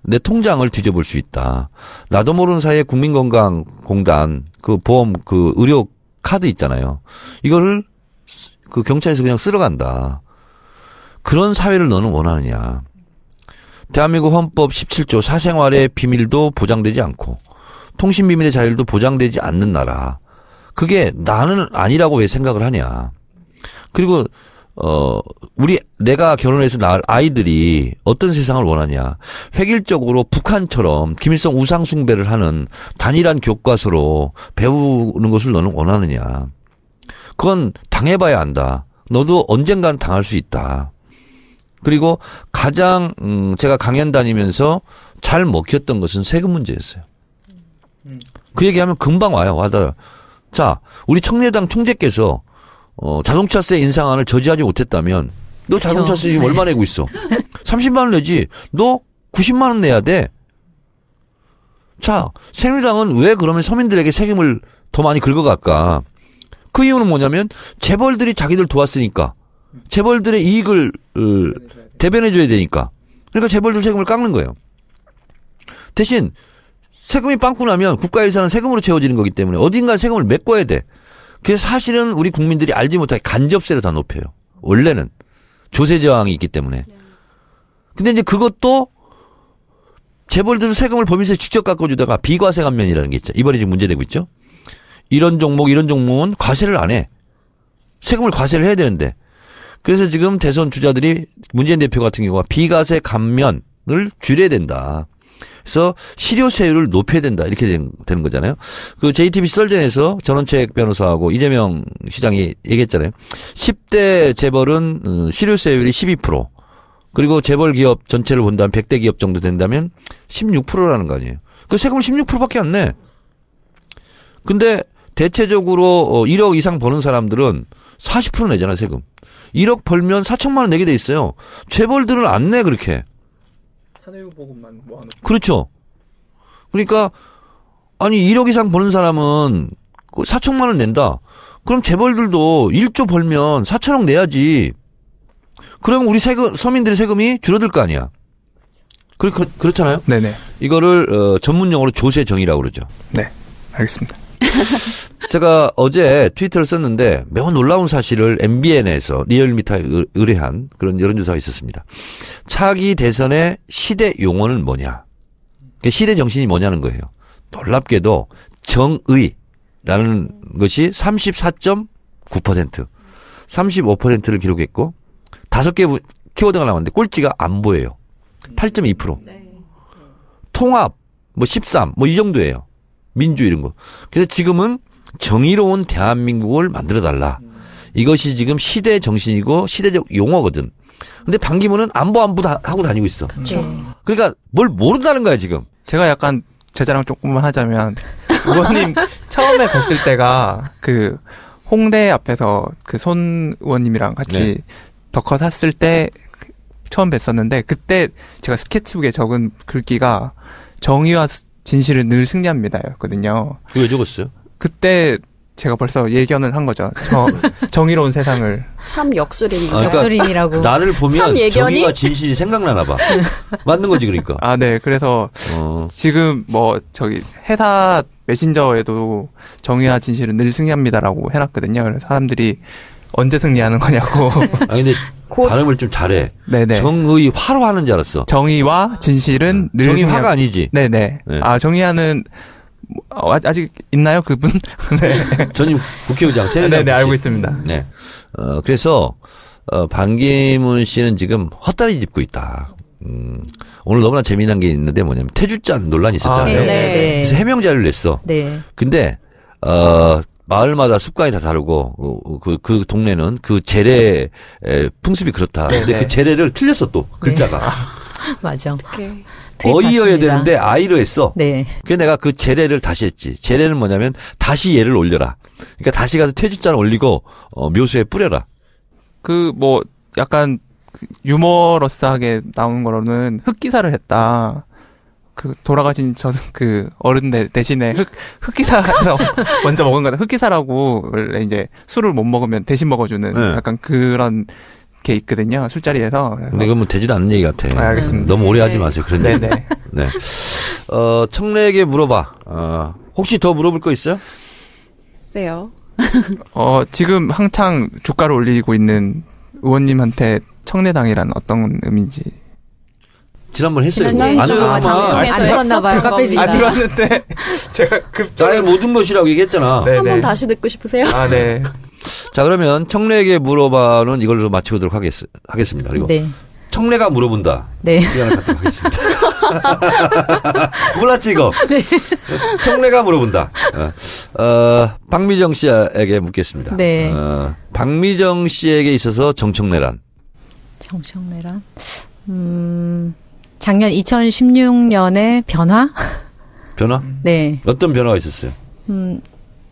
내 통장을 뒤져볼 수 있다. 나도 모르는 사이에 국민건강공단 그 보험 그 의료 카드 있잖아요. 이거를 그 경찰에서 그냥 쓸어간다. 그런 사회를 너는 원하느냐. 대한민국 헌법 17조 사생활의 비밀도 보장되지 않고 통신 비밀의 자율도 보장되지 않는 나라. 그게 나는 아니라고 왜 생각을 하냐. 그리고 어 우리 내가 결혼해서 낳을 아이들이 어떤 세상을 원하냐. 획일적으로 북한처럼 김일성 우상 숭배를 하는 단일한 교과서로 배우는 것을 너는 원하느냐. 그건 당해봐야 안다. 너도 언젠간 당할 수 있다. 그리고 가장 음 제가 강연 다니면서 잘 먹혔던 것은 세금 문제였어요. 그 얘기하면 금방 와요. 와닿아. 자, 우리 청래당 총재께서 어 자동차세 인상안을 저지하지 못했다면 너 자동차 그쵸. 쓰지 네. 얼마 내고 있어? 30만 원 내지. 너 90만 원 내야 돼. 자, 새누리당은 왜 그러면 서민들에게 세금을 더 많이 긁어갈까? 그 이유는 뭐냐면 재벌들이 자기들 도왔으니까 재벌들의 이익을 어, 대변해줘야 되니까. 그러니까 재벌들 세금을 깎는 거예요. 대신 세금이 빵꾸 나면 국가 예산은 세금으로 채워지는 거기 때문에 어딘가 세금을 메꿔야 돼. 그래서 사실은 우리 국민들이 알지 못하게 간접세를 다 높여요. 원래는 조세 저항이 있기 때문에. 근데 이제 그것도 재벌들 세금을 법인세 직접 깎아주다가 비과세 감면이라는 게 있죠. 이번에 지금 문제되고 있죠. 이런 종목 이런 종목은 과세를 안 해. 세금을 과세를 해야 되는데. 그래서 지금 대선 주자들이 문재인 대표 같은 경우가 비과세 감면을 줄여야 된다. 그래서 실효세율을 높여야 된다. 이렇게 된- 되는 거잖아요. 그 JTBC 썰전에서 전원책 변호사하고 이재명 시장이 얘기했잖아요. 10대 재벌은 어, 실효세율이 12%. 그리고 재벌 기업 전체를 본다면 100대 기업 정도 된다면 16%라는 거 아니에요. 그 세금을 16%밖에 안 내. 근데 대체적으로 어, 1억 이상 버는 사람들은 40% 내잖아, 세금. 1억 벌면 4천만 원 내게 돼 있어요. 재벌들은 안 내, 그렇게. 사내보험만 모아놓고. 그렇죠. 그러니까 아니 1억 이상 버는 사람은 그 4천만 원 낸다. 그럼 재벌들도 1조 벌면 4천억 내야지. 그럼 우리 세금 서민들의 세금이 줄어들 거 아니야. 그, 그, 그렇잖아요. 네네. 이거를 어, 전문 용어로 조세 정의라고 그러죠. 네. 알겠습니다. 제가 어제 트위터를 썼는데 매우 놀라운 사실을 MBN에서 리얼미터에 의- 의뢰한 그런 여론조사가 있었습니다. 차기 대선의 시대 용어는 뭐냐? 그 시대 정신이 뭐냐는 거예요. 놀랍게도 정의라는 것이 34.9%, 35%를 기록했고 다섯 개 키워드가 나왔는데 꼴찌가 안 보여요. 8.2%. 통합 뭐 13, 뭐 이 정도예요. 민주 이런 거. 그래서 지금은 정의로운 대한민국을 만들어 달라. 이것이 지금 시대 정신이고 시대적 용어거든. 근데 반기문은 안보 안보 다 하고 다니고 있어. 네. 그러니까 뭘 모른다는 거야 지금. 제가 약간 제 자랑 조금만 하자면 의원님 처음에 뵀을 때가 그 홍대 앞에서 그 손 의원님이랑 같이 네. 덕커 샀을 때 그- 처음 뵀었는데 그때 제가 스케치북에 적은 글귀가 정의와 스- 진실은 늘 승리합니다였거든요. 왜 적었어요? 그때 제가 벌써 예견을 한 거죠. 저 정의로운 세상을 참 역술입니다. 아, 그러니까 역술인이라고. 나를 보면? 정의와 진실이 생각나나 봐. 맞는 거지 그러니까. 아 네 그래서 어. 지금 뭐 저기 회사 메신저에도 정의와 진실은 늘 승리합니다라고 해놨거든요. 그래서 사람들이 언제 승리하는 거냐고. 아 근데 곧- 발음을 좀 잘해. 네네. 정의 화로 하는 줄 알았어. 정의와 진실은 늘 정의 화가 아니지. 네네. 네. 아 정의하는 어, 아- 아직 있나요 그분? 네. 전임 국회의장 세례 네네 알고 있습니다. 네. 어, 그래서, 어, 반기문 씨는 지금 헛다리 짚고 있다. 음, 오늘 너무나 재미난 게 있는데 뭐냐면 태주잔 논란이 있었잖아요. 아, 네, 네. 그래서 해명자를 냈어. 네. 근데, 어, 마을마다 습관이 다 다르고, 어, 그, 그 동네는 그 재래, 에, 풍습이 그렇다. 근데 네. 그 재래를 틀렸어 또, 글자가. 맞아. 이렇게 어이여야 드립봤습니다. 되는데 아이로 했어. 네. 그래서 내가 그 재래를 다시 했지. 재래는 뭐냐면 다시 얘를 올려라. 그러니까 다시 가서 퇴주잔 올리고, 어, 묘수에 뿌려라. 그 뭐 약간 그 유머러스하게 나온 거로는 흑기사를 했다. 그 돌아가신 저그 어른 대, 대신에 흑 흑기사에서 먼저 먹은 거다. 흑기사라고 원래 이제 술을 못 먹으면 대신 먹어주는 네. 약간 그런 게 있거든요 술자리에서. 근데 이건 뭐 되지도 않는 얘기 같아. 아, 알겠습니다. 너무 오래 하지 마세요. 그런 얘기. 네네. 네. 어, 청래에게 물어봐. 어, 혹시 더 물어볼 거 있어요? 세요. 어 지금 한창 주가를 올리고 있는 의원님한테 청래당이란 어떤 의미인지 지난번 했어요. 지난주 안. 방송에서 봐요. 겁니다. 안 들었는데 제가 급 나의 모든 것이라고 얘기했잖아. 네. 한번 다시 듣고 싶으세요? 아 네. 자, 그러면 청래에게 물어봐는 이걸로 마치도록 하겠, 하겠습니다. 그리고 네. 청래가 물어본다. 네. 시간을 갖도록 하겠습니다. 몰랐지, 이거? 네. 청래가 물어본다. 어, 어, 박미정 씨에게 묻겠습니다. 네. 어, 박미정 씨에게 있어서 정청래란? 정청래란? 음, 작년 2016년에 변화? 변화? 네. 어떤 변화가 있었어요? 음,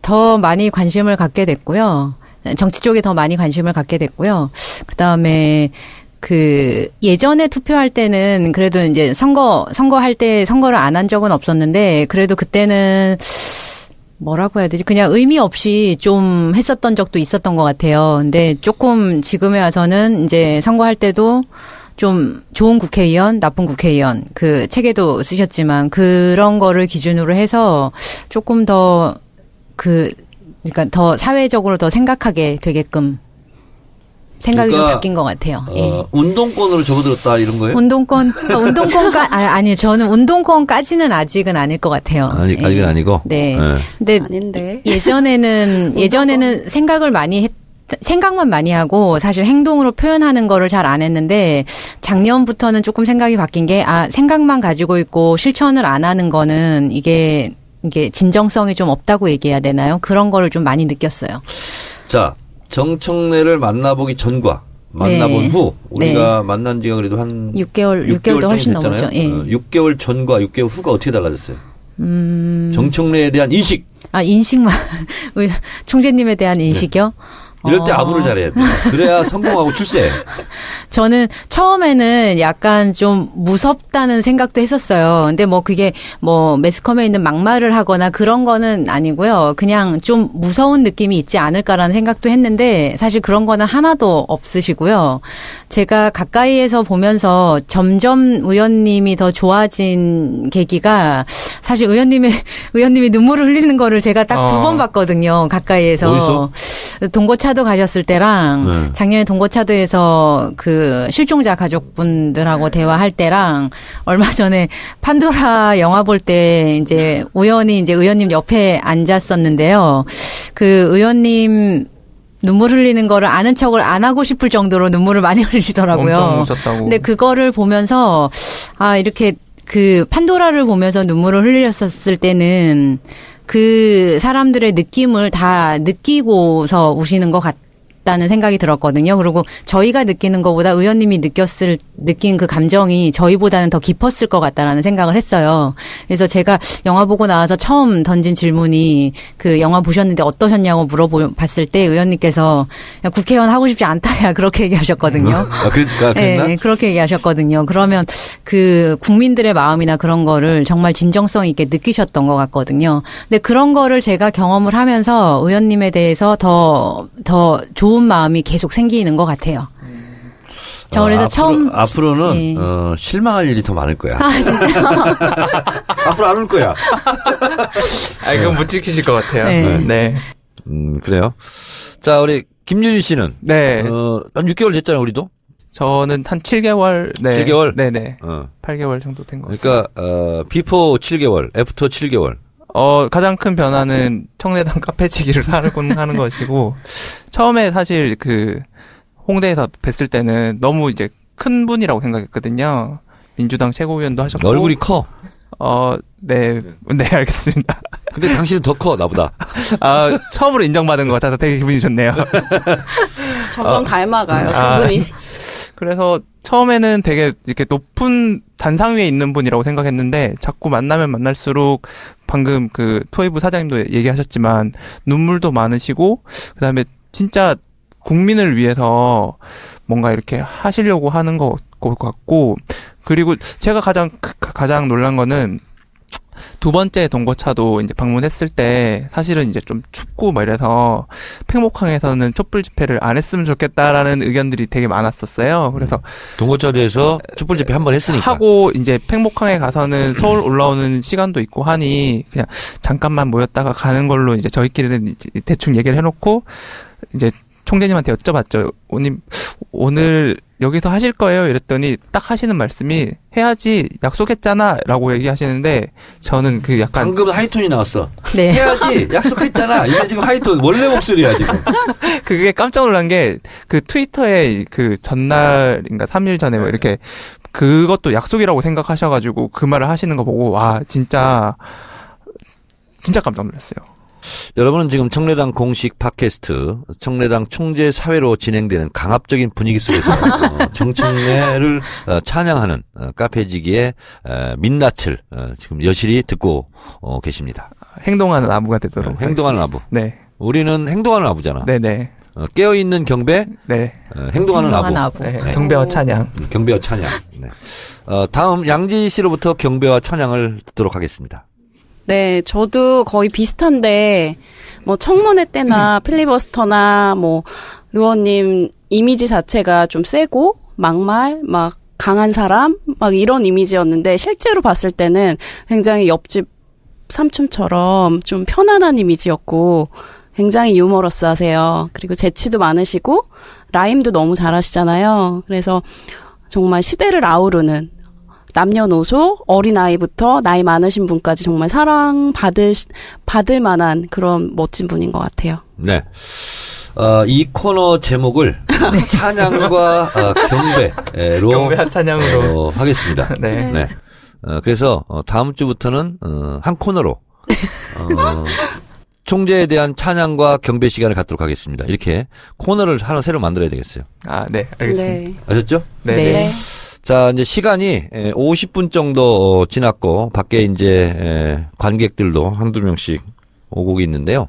더 많이 관심을 갖게 됐고요. 정치 쪽에 더 많이 관심을 갖게 됐고요. 그 다음에 그 예전에 투표할 때는 그래도 이제 선거 선거할 때 선거를 안 한 적은 없었는데 그래도 그때는 뭐라고 해야 되지? 그냥 의미 없이 좀 했었던 적도 있었던 것 같아요. 근데 조금 지금에 와서는 이제 선거할 때도 좀 좋은 국회의원, 나쁜 국회의원 그 책에도 쓰셨지만 그런 거를 기준으로 해서 조금 더 그 그러니까 더 사회적으로 더 생각하게 되게끔 생각이 좀 그러니까, 바뀐 것 같아요. 예. 어, 운동권으로 접어들었다 이런 거예요? 운동권, 어, 운동권까, 아, 아니요. 저는 운동권까지는 아직은 아닐 것 같아요. 아니, 예. 아직은 아니고. 네. 예. 근데 아닌데. 예전에는, 예전에는 생각을 많이 했, 생각만 많이 하고 사실 행동으로 표현하는 거를 잘 안 했는데 작년부터는 조금 생각이 바뀐 게, 아, 생각만 가지고 있고 실천을 안 하는 거는 이게, 이게 진정성이 좀 없다고 얘기해야 되나요? 그런 거를 좀 많이 느꼈어요. 자, 정청래를 만나보기 전과 만나본 네. 후 우리가 만난 지가 그래도 한 6개월, 6개월 6개월도 훨씬 정도 넘었죠. 예. 됐잖아요. 어, 6개월 전과 6개월 후가 어떻게 달라졌어요? 음. 정청래에 대한 인식. 아, 인식만, 의- 총재님에 대한 인식이요? 이럴 때 어. 아부를 잘해야 돼. 그래야 성공하고 출세. 저는 처음에는 약간 좀 무섭다는 생각도 했었어요. 근데 뭐 그게 뭐 매스컴에 있는 막말을 하거나 그런 거는 아니고요. 그냥 좀 무서운 느낌이 있지 않을까라는 생각도 했는데 사실 그런 거는 하나도 없으시고요. 제가 가까이에서 보면서 점점 의원님이 더 좋아진 계기가 사실 의원님의 의원님이 눈물을 흘리는 거를 제가 딱두 어. 번 봤거든요. 가까이에서. 어디서? 동고차도 가셨을 때랑 네. 작년에 동고차도에서 그 실종자 가족분들하고 대화할 때랑 얼마 전에 판도라 영화 볼 때 이제 우연히 이제 의원님 옆에 앉았었는데요. 그 의원님 눈물 흘리는 거를 아는 척을 안 하고 싶을 정도로 눈물을 많이 흘리시더라고요. 엄청 웃었다고. 근데 그거를 보면서 아 이렇게 그 판도라를 보면서 눈물을 흘렸었을 때는 그 사람들의 느낌을 다 느끼고서 우시는 것 같 다는 생각이 들었거든요. 그리고 저희가 느끼는 것보다 의원님이 느꼈을 느낀 그 감정이 저희보다는 더 깊었을 것 같다라는 생각을 했어요. 그래서 제가 영화 보고 나와서 처음 던진 질문이 그 영화 보셨는데 어떠셨냐고 물어봤을 때 의원님께서 야, 국회의원 하고 싶지 않다야 그렇게 얘기하셨거든요. 아, 그러니까 그랬나? 네, 그렇게 얘기하셨거든요. 그러면 그 국민들의 마음이나 그런 거를 정말 진정성 있게 느끼셨던 것 같거든요. 근데 그런 거를 제가 경험을 하면서 의원님에 대해서 더, 더 좋은 마음이 계속 생기는 것 같아요. 저 그래서 아, 처음. 앞으로, 앞으로는 예. 어, 실망할 일이 더 많을 거야. 아, 진짜. 앞으로 안 올 거야. 아, 이건 못 지키실 것 같아요. 네. 네. 음, 그래요. 자, 우리 김유진 씨는 네. 어, 한 6개월 됐잖아요, 우리도. 저는 한 7개월. 네. 7개월? 네네. 어. 8개월 정도 된것 같습니다. 그러니까 어, before 7개월, after 7개월. 어, 가장 큰 변화는 청래당 카페지기를 하곤 하는 것이고, 처음에 사실 그, 홍대에서 뵀을 때는 너무 이제 큰 분이라고 생각했거든요. 민주당 최고위원도 하셨고. 얼굴이 커. 어, 네. 네, 알겠습니다. 근데 당신은 더 커, 나보다. 아, 처음으로 인정받은 것 같아서 되게 기분이 좋네요. 점점 닮아가요, 아. 두 분이. 그래서 처음에는 되게 이렇게 높은 단상 위에 있는 분이라고 생각했는데 자꾸 만나면 만날수록 방금 그 토이부 사장님도 얘기하셨지만 눈물도 많으시고 그다음에 진짜 국민을 위해서 뭔가 이렇게 하시려고 하는 것 같고 그리고 제가 가장 크- 가장 놀란 거는 두 번째 동거차도 이제 방문했을 때 사실은 이제 좀 춥고 막 이래서 팽목항에서는 촛불 집회를 안 했으면 좋겠다라는 의견들이 되게 많았었어요. 그래서 동고차도에서 촛불 집회 한 번 했으니까. 하고 이제 팽목항에 가서는 서울 올라오는 시간도 있고 하니 그냥 잠깐만 모였다가 가는 걸로 이제 저희끼리는 이제 대충 얘기를 해놓고 이제 총재님한테 여쭤봤죠. 오님 오늘 여기서 하실 거예요? 이랬더니 딱 하시는 말씀이 해야지 약속했잖아 라고 얘기하시는데 저는 그 약간 방금 하이톤이 나왔어. 네. 해야지 약속했잖아. 이게 지금 하이톤 원래 목소리야 지금. 그게 깜짝 놀란 게 그 트위터에 그 전날인가 3일 전에 뭐 이렇게 그것도 약속이라고 생각하셔가지고 그 말을 하시는 거 보고 와 진짜 진짜 깜짝 놀랐어요. 여러분은 지금 청래당 공식 팟캐스트 청래당 총재 사회로 진행되는 강압적인 분위기 속에서 어, 정청래를 어, 찬양하는 어, 카페지기의 어, 민낯을 어, 지금 여실히 듣고 어, 계십니다. 행동하는 아부가 되도록 어, 행동하는 아부. 네, 우리는 행동하는 아부잖아. 네, 네. 어, 깨어 있는 경배, 네. 어, 행동하는 행동하는 아부. 아부. 네. 경배와 찬양. 음, 경배와 찬양. 네. 어, 다음 양지 씨로부터 경배와 찬양을 듣도록 하겠습니다. 네, 저도 거의 비슷한데 뭐 청문회 때나 필리버스터나 뭐 의원님 이미지 자체가 좀 세고 막말 막 강한 사람 막 이런 이미지였는데 실제로 봤을 때는 굉장히 옆집 삼촌처럼 좀 편안한 이미지였고 굉장히 유머러스하세요. 그리고 재치도 많으시고 라임도 너무 잘하시잖아요. 그래서 정말 시대를 아우르는 남녀노소 어린아이부터 나이 많으신 분까지 정말 사랑 받을 받을 만한 그런 멋진 분인 것 같아요. 네. 어, 이 코너 제목을 찬양과 어, 경배로 경배와 찬양으로. 어, 하겠습니다. 네. 네. 어, 그래서 어, 다음 주부터는 어, 한 코너로 어, 총재에 대한 찬양과 경배 시간을 갖도록 하겠습니다. 이렇게 코너를 하나 새로 만들어야 되겠어요. 아, 네. 알겠습니다. 네. 아셨죠? 네. 네. 네. 자, 이제 시간이 에, 50분 정도 어, 지났고 밖에 이제 에, 관객들도 한두 명씩 오고 있는데요.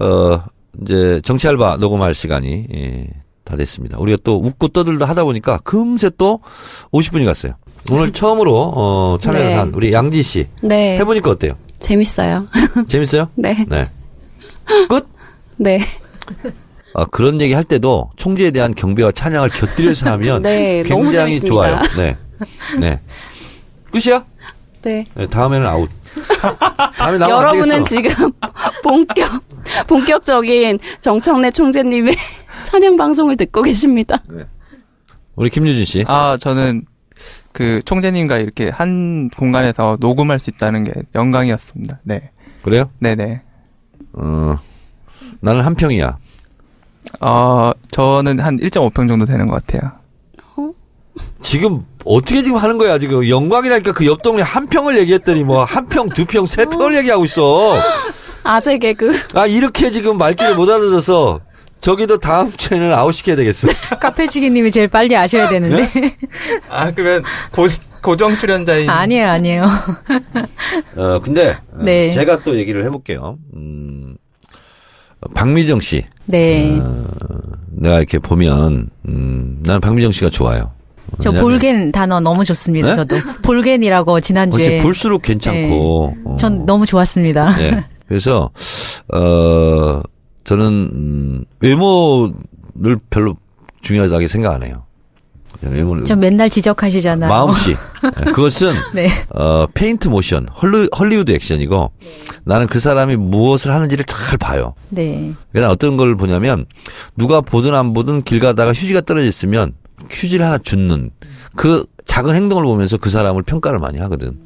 어, 이제 정치 알바 녹음할 시간이 예, 다 됐습니다. 우리가 또 웃고 떠들다 하다 보니까 금세 또 50분이 갔어요. 오늘 처음으로 어, 참여를 네. 한 우리 양지 씨 네. 해 보니까 어때요? 재밌어요. 재밌어요? 네. 네. 끝? 네. 아, 그런 얘기 할 때도 총재에 대한 경배와 찬양을 곁들여서 하면 네, 굉장히. 좋아요. 네. 네. 끝이야? 네. 네, 다음에는 아웃. 다음에 여러분은. 지금 본격 본격적인 정청래 총재님의 찬양 방송을 듣고 계십니다. 우리 김유진 씨. 아, 저는 그 총재님과 이렇게 한 공간에서 녹음할 수 있다는 게 영광이었습니다. 네. 그래요? 네네. 어, 나는 한 평이야. 어, 저는 한 1.5평 정도 되는 것 같아요. 지금 어떻게 지금 하는 거야 지금 영광이라니까 그 옆 동네 한 평을 얘기했더니 뭐 한 평, 두 평, 세 평을 얘기하고 있어. 아재 개그. 아 이렇게 지금 말귀를 못 알아들어서 저기도 다음 주에는 아웃시켜야 되겠어. 카페지기님이 제일 빨리 아셔야 되는데. 아, 그러면 고, 고정 출연자인. 아니에요, 아니에요. 어 근데 어, 네. 제가 또 얘기를 해볼게요. 음, 박미정 씨, 네. 어, 내가 이렇게 보면 음, 나는 박미정 씨가 좋아요. 저 왜냐면 볼겐 단어 너무 좋습니다, 네? 저도. 볼겐이라고 지난주에. 볼수록 괜찮고. 어. 전 너무 좋았습니다. 예. 그래서 어 저는 음, 외모를 별로 중요하다고 생각 안 해요. 외모는 전 맨날 지적하시잖아요. 마음씨. 예, 그것은 네. 어 페인트 모션, 헐리, 헐리우드 액션이고 나는 그 사람이 무엇을 하는지를 잘 봐요. 네. 그래서 어떤 걸 보냐면 누가 보든 안 보든 길 가다가 휴지가 떨어져 있으면 휴지를 하나 줍는 그 작은 행동을 보면서 그 사람을 평가를 많이 하거든.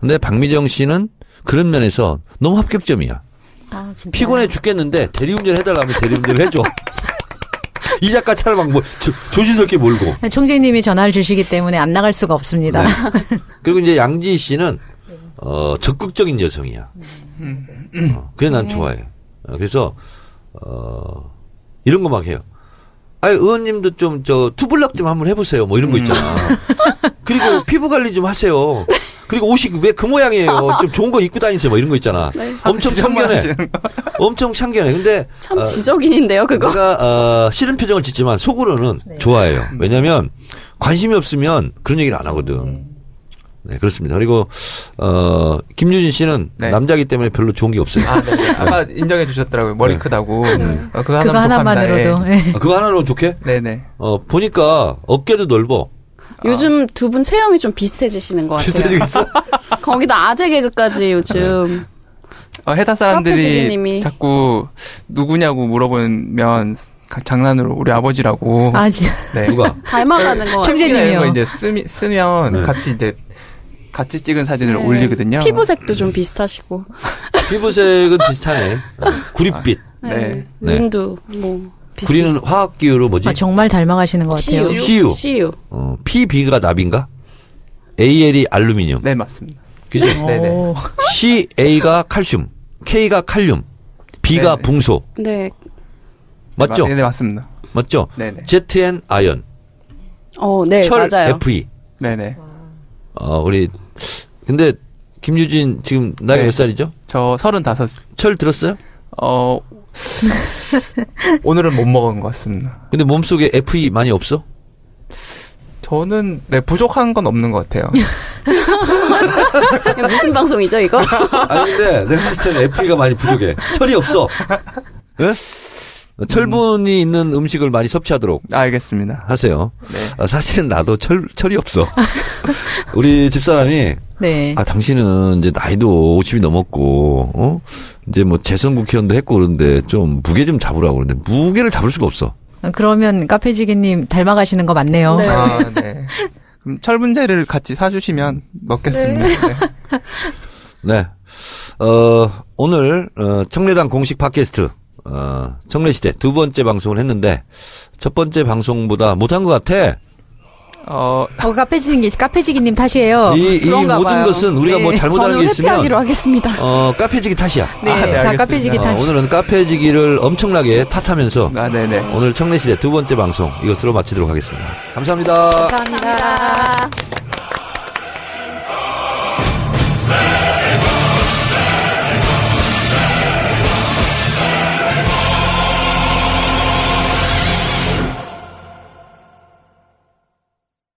근데 박미정 씨는 그런 면에서 너무 합격점이야. 아. 피곤해 죽겠는데 대리운전 해달라면 대리운전을 해줘. 이 작가 차를 막 뭐, 조- 조심스럽게 몰고. 총재님이 전화를 주시기 때문에 안 나갈 수가 없습니다. 네. 그리고 이제 양지 씨는 어 적극적인 여성이야. 어, 그래 난 좋아해. 어, 그래서 어 이런 거 막 해요. 아 의원님도 좀 저 투블럭 좀 한번 해보세요. 뭐 이런 거 있잖아. 그리고 피부 관리 좀 하세요. 그리고 옷이 왜 그 모양이에요? 좀 좋은 거 입고 다니세요. 뭐 이런 거 있잖아. 엄청 지적만 참견해. 하시는 거. 엄청 참견해. 근데 참 어, 지적인인데요, 그거. 내가 어, 싫은 표정을 짓지만 속으로는 네. 좋아해요. 왜냐하면 관심이 없으면 그런 얘기를 안 하거든. 네 그렇습니다. 그리고 어 김유진 씨는 네. 남자기 때문에 별로 좋은 게 없어요. 아, 네. 아까 인정해 주셨더라고요. 머리 네. 크다고. 어, 그거, 그거 하나만으로도. 네. 아, 그거 하나로 좋게? 네. 네네. 어 보니까 어깨도 넓어. 요즘 두 분 체형이 좀 비슷해지시는 것 같아요. 비슷해지겠어? 거기다 아재 개그까지 요즘. 어, 회사 사람들이. 자꾸 누구냐고 물어보면 가- 장난으로 우리 아버지라고. 아, 진짜. 네. 누가? 닮아가는 거. 총재- 총재님이요. 거 이제 쓰미, 쓰면 네. 같이 이제 같이 찍은 사진을 네. 올리거든요. 피부색도 좀 비슷하시고. 피부색은 비슷하네. 어, 구릿빛. 네. 네. 눈도 뭐. 구리는 화학 기호로 뭐지? 아, 정말 닮아가시는 것 같아요. CU. CU. CU. 어, PB가 납인가? AL이 알루미늄. 네, 맞습니다. 그죠? 네네. 오. CA가 칼슘, K가 칼륨, B가 네네. 붕소. 네. 맞죠? 네, 네, 맞습니다. 맞죠? 네네. ZN 아연, 어, 네, 철 맞아요. FE. 네네. 어, 우리 근데 김유진 지금 나이가 네. 몇 살이죠? 저 서른다섯, 철 들었어요? 어, 오늘은 못 먹은 것 같습니다. 근데 몸속에 FE 많이 없어? 저는 네 부족한 건 없는 것 같아요. 무슨 방송이죠, 이거? 아니 근데 내가 봤을 때는 FE가 많이 부족해. 철이 없어. 예? 철분이 있는 음식을 많이 섭취하도록 알겠습니다. 하세요. 네. 아, 사실은 나도 철, 철이 없어. 우리 집사람이, 네. 아, 당신은 이제 나이도 50이 넘었고, 어? 이제 뭐 재선 국회의원도 했고 그런데 좀 무게 좀 잡으라고 그러는데 무게를 잡을 수가 없어. 그러면 카페지기님 닮아가시는 거 맞네요. 네. 아, 네. 그럼 철분제를 같이 사주시면 먹겠습니다. 네. 네. 어, 오늘, 어, 청래당 공식 팟캐스트, 어, 청래시대 두 번째 방송을 했는데, 첫 번째 방송보다 못한 것 같아. 어, 어, 카페지기, 카페지기님 탓이에요. 이, 이 그런가 모든 봐요. 것은 우리가 뭐 네. 잘못하는 저는 게 있으면, 회피하기로 하겠습니다. 어, 카페지기 탓이야. 네, 아, 네, 다. 카페지기 어, 탓. 오늘은 카페지기를 엄청나게 탓하면서, 아, 네네. 오늘 청래시대 두 번째 방송 이것으로 마치도록 하겠습니다. 감사합니다. 감사합니다.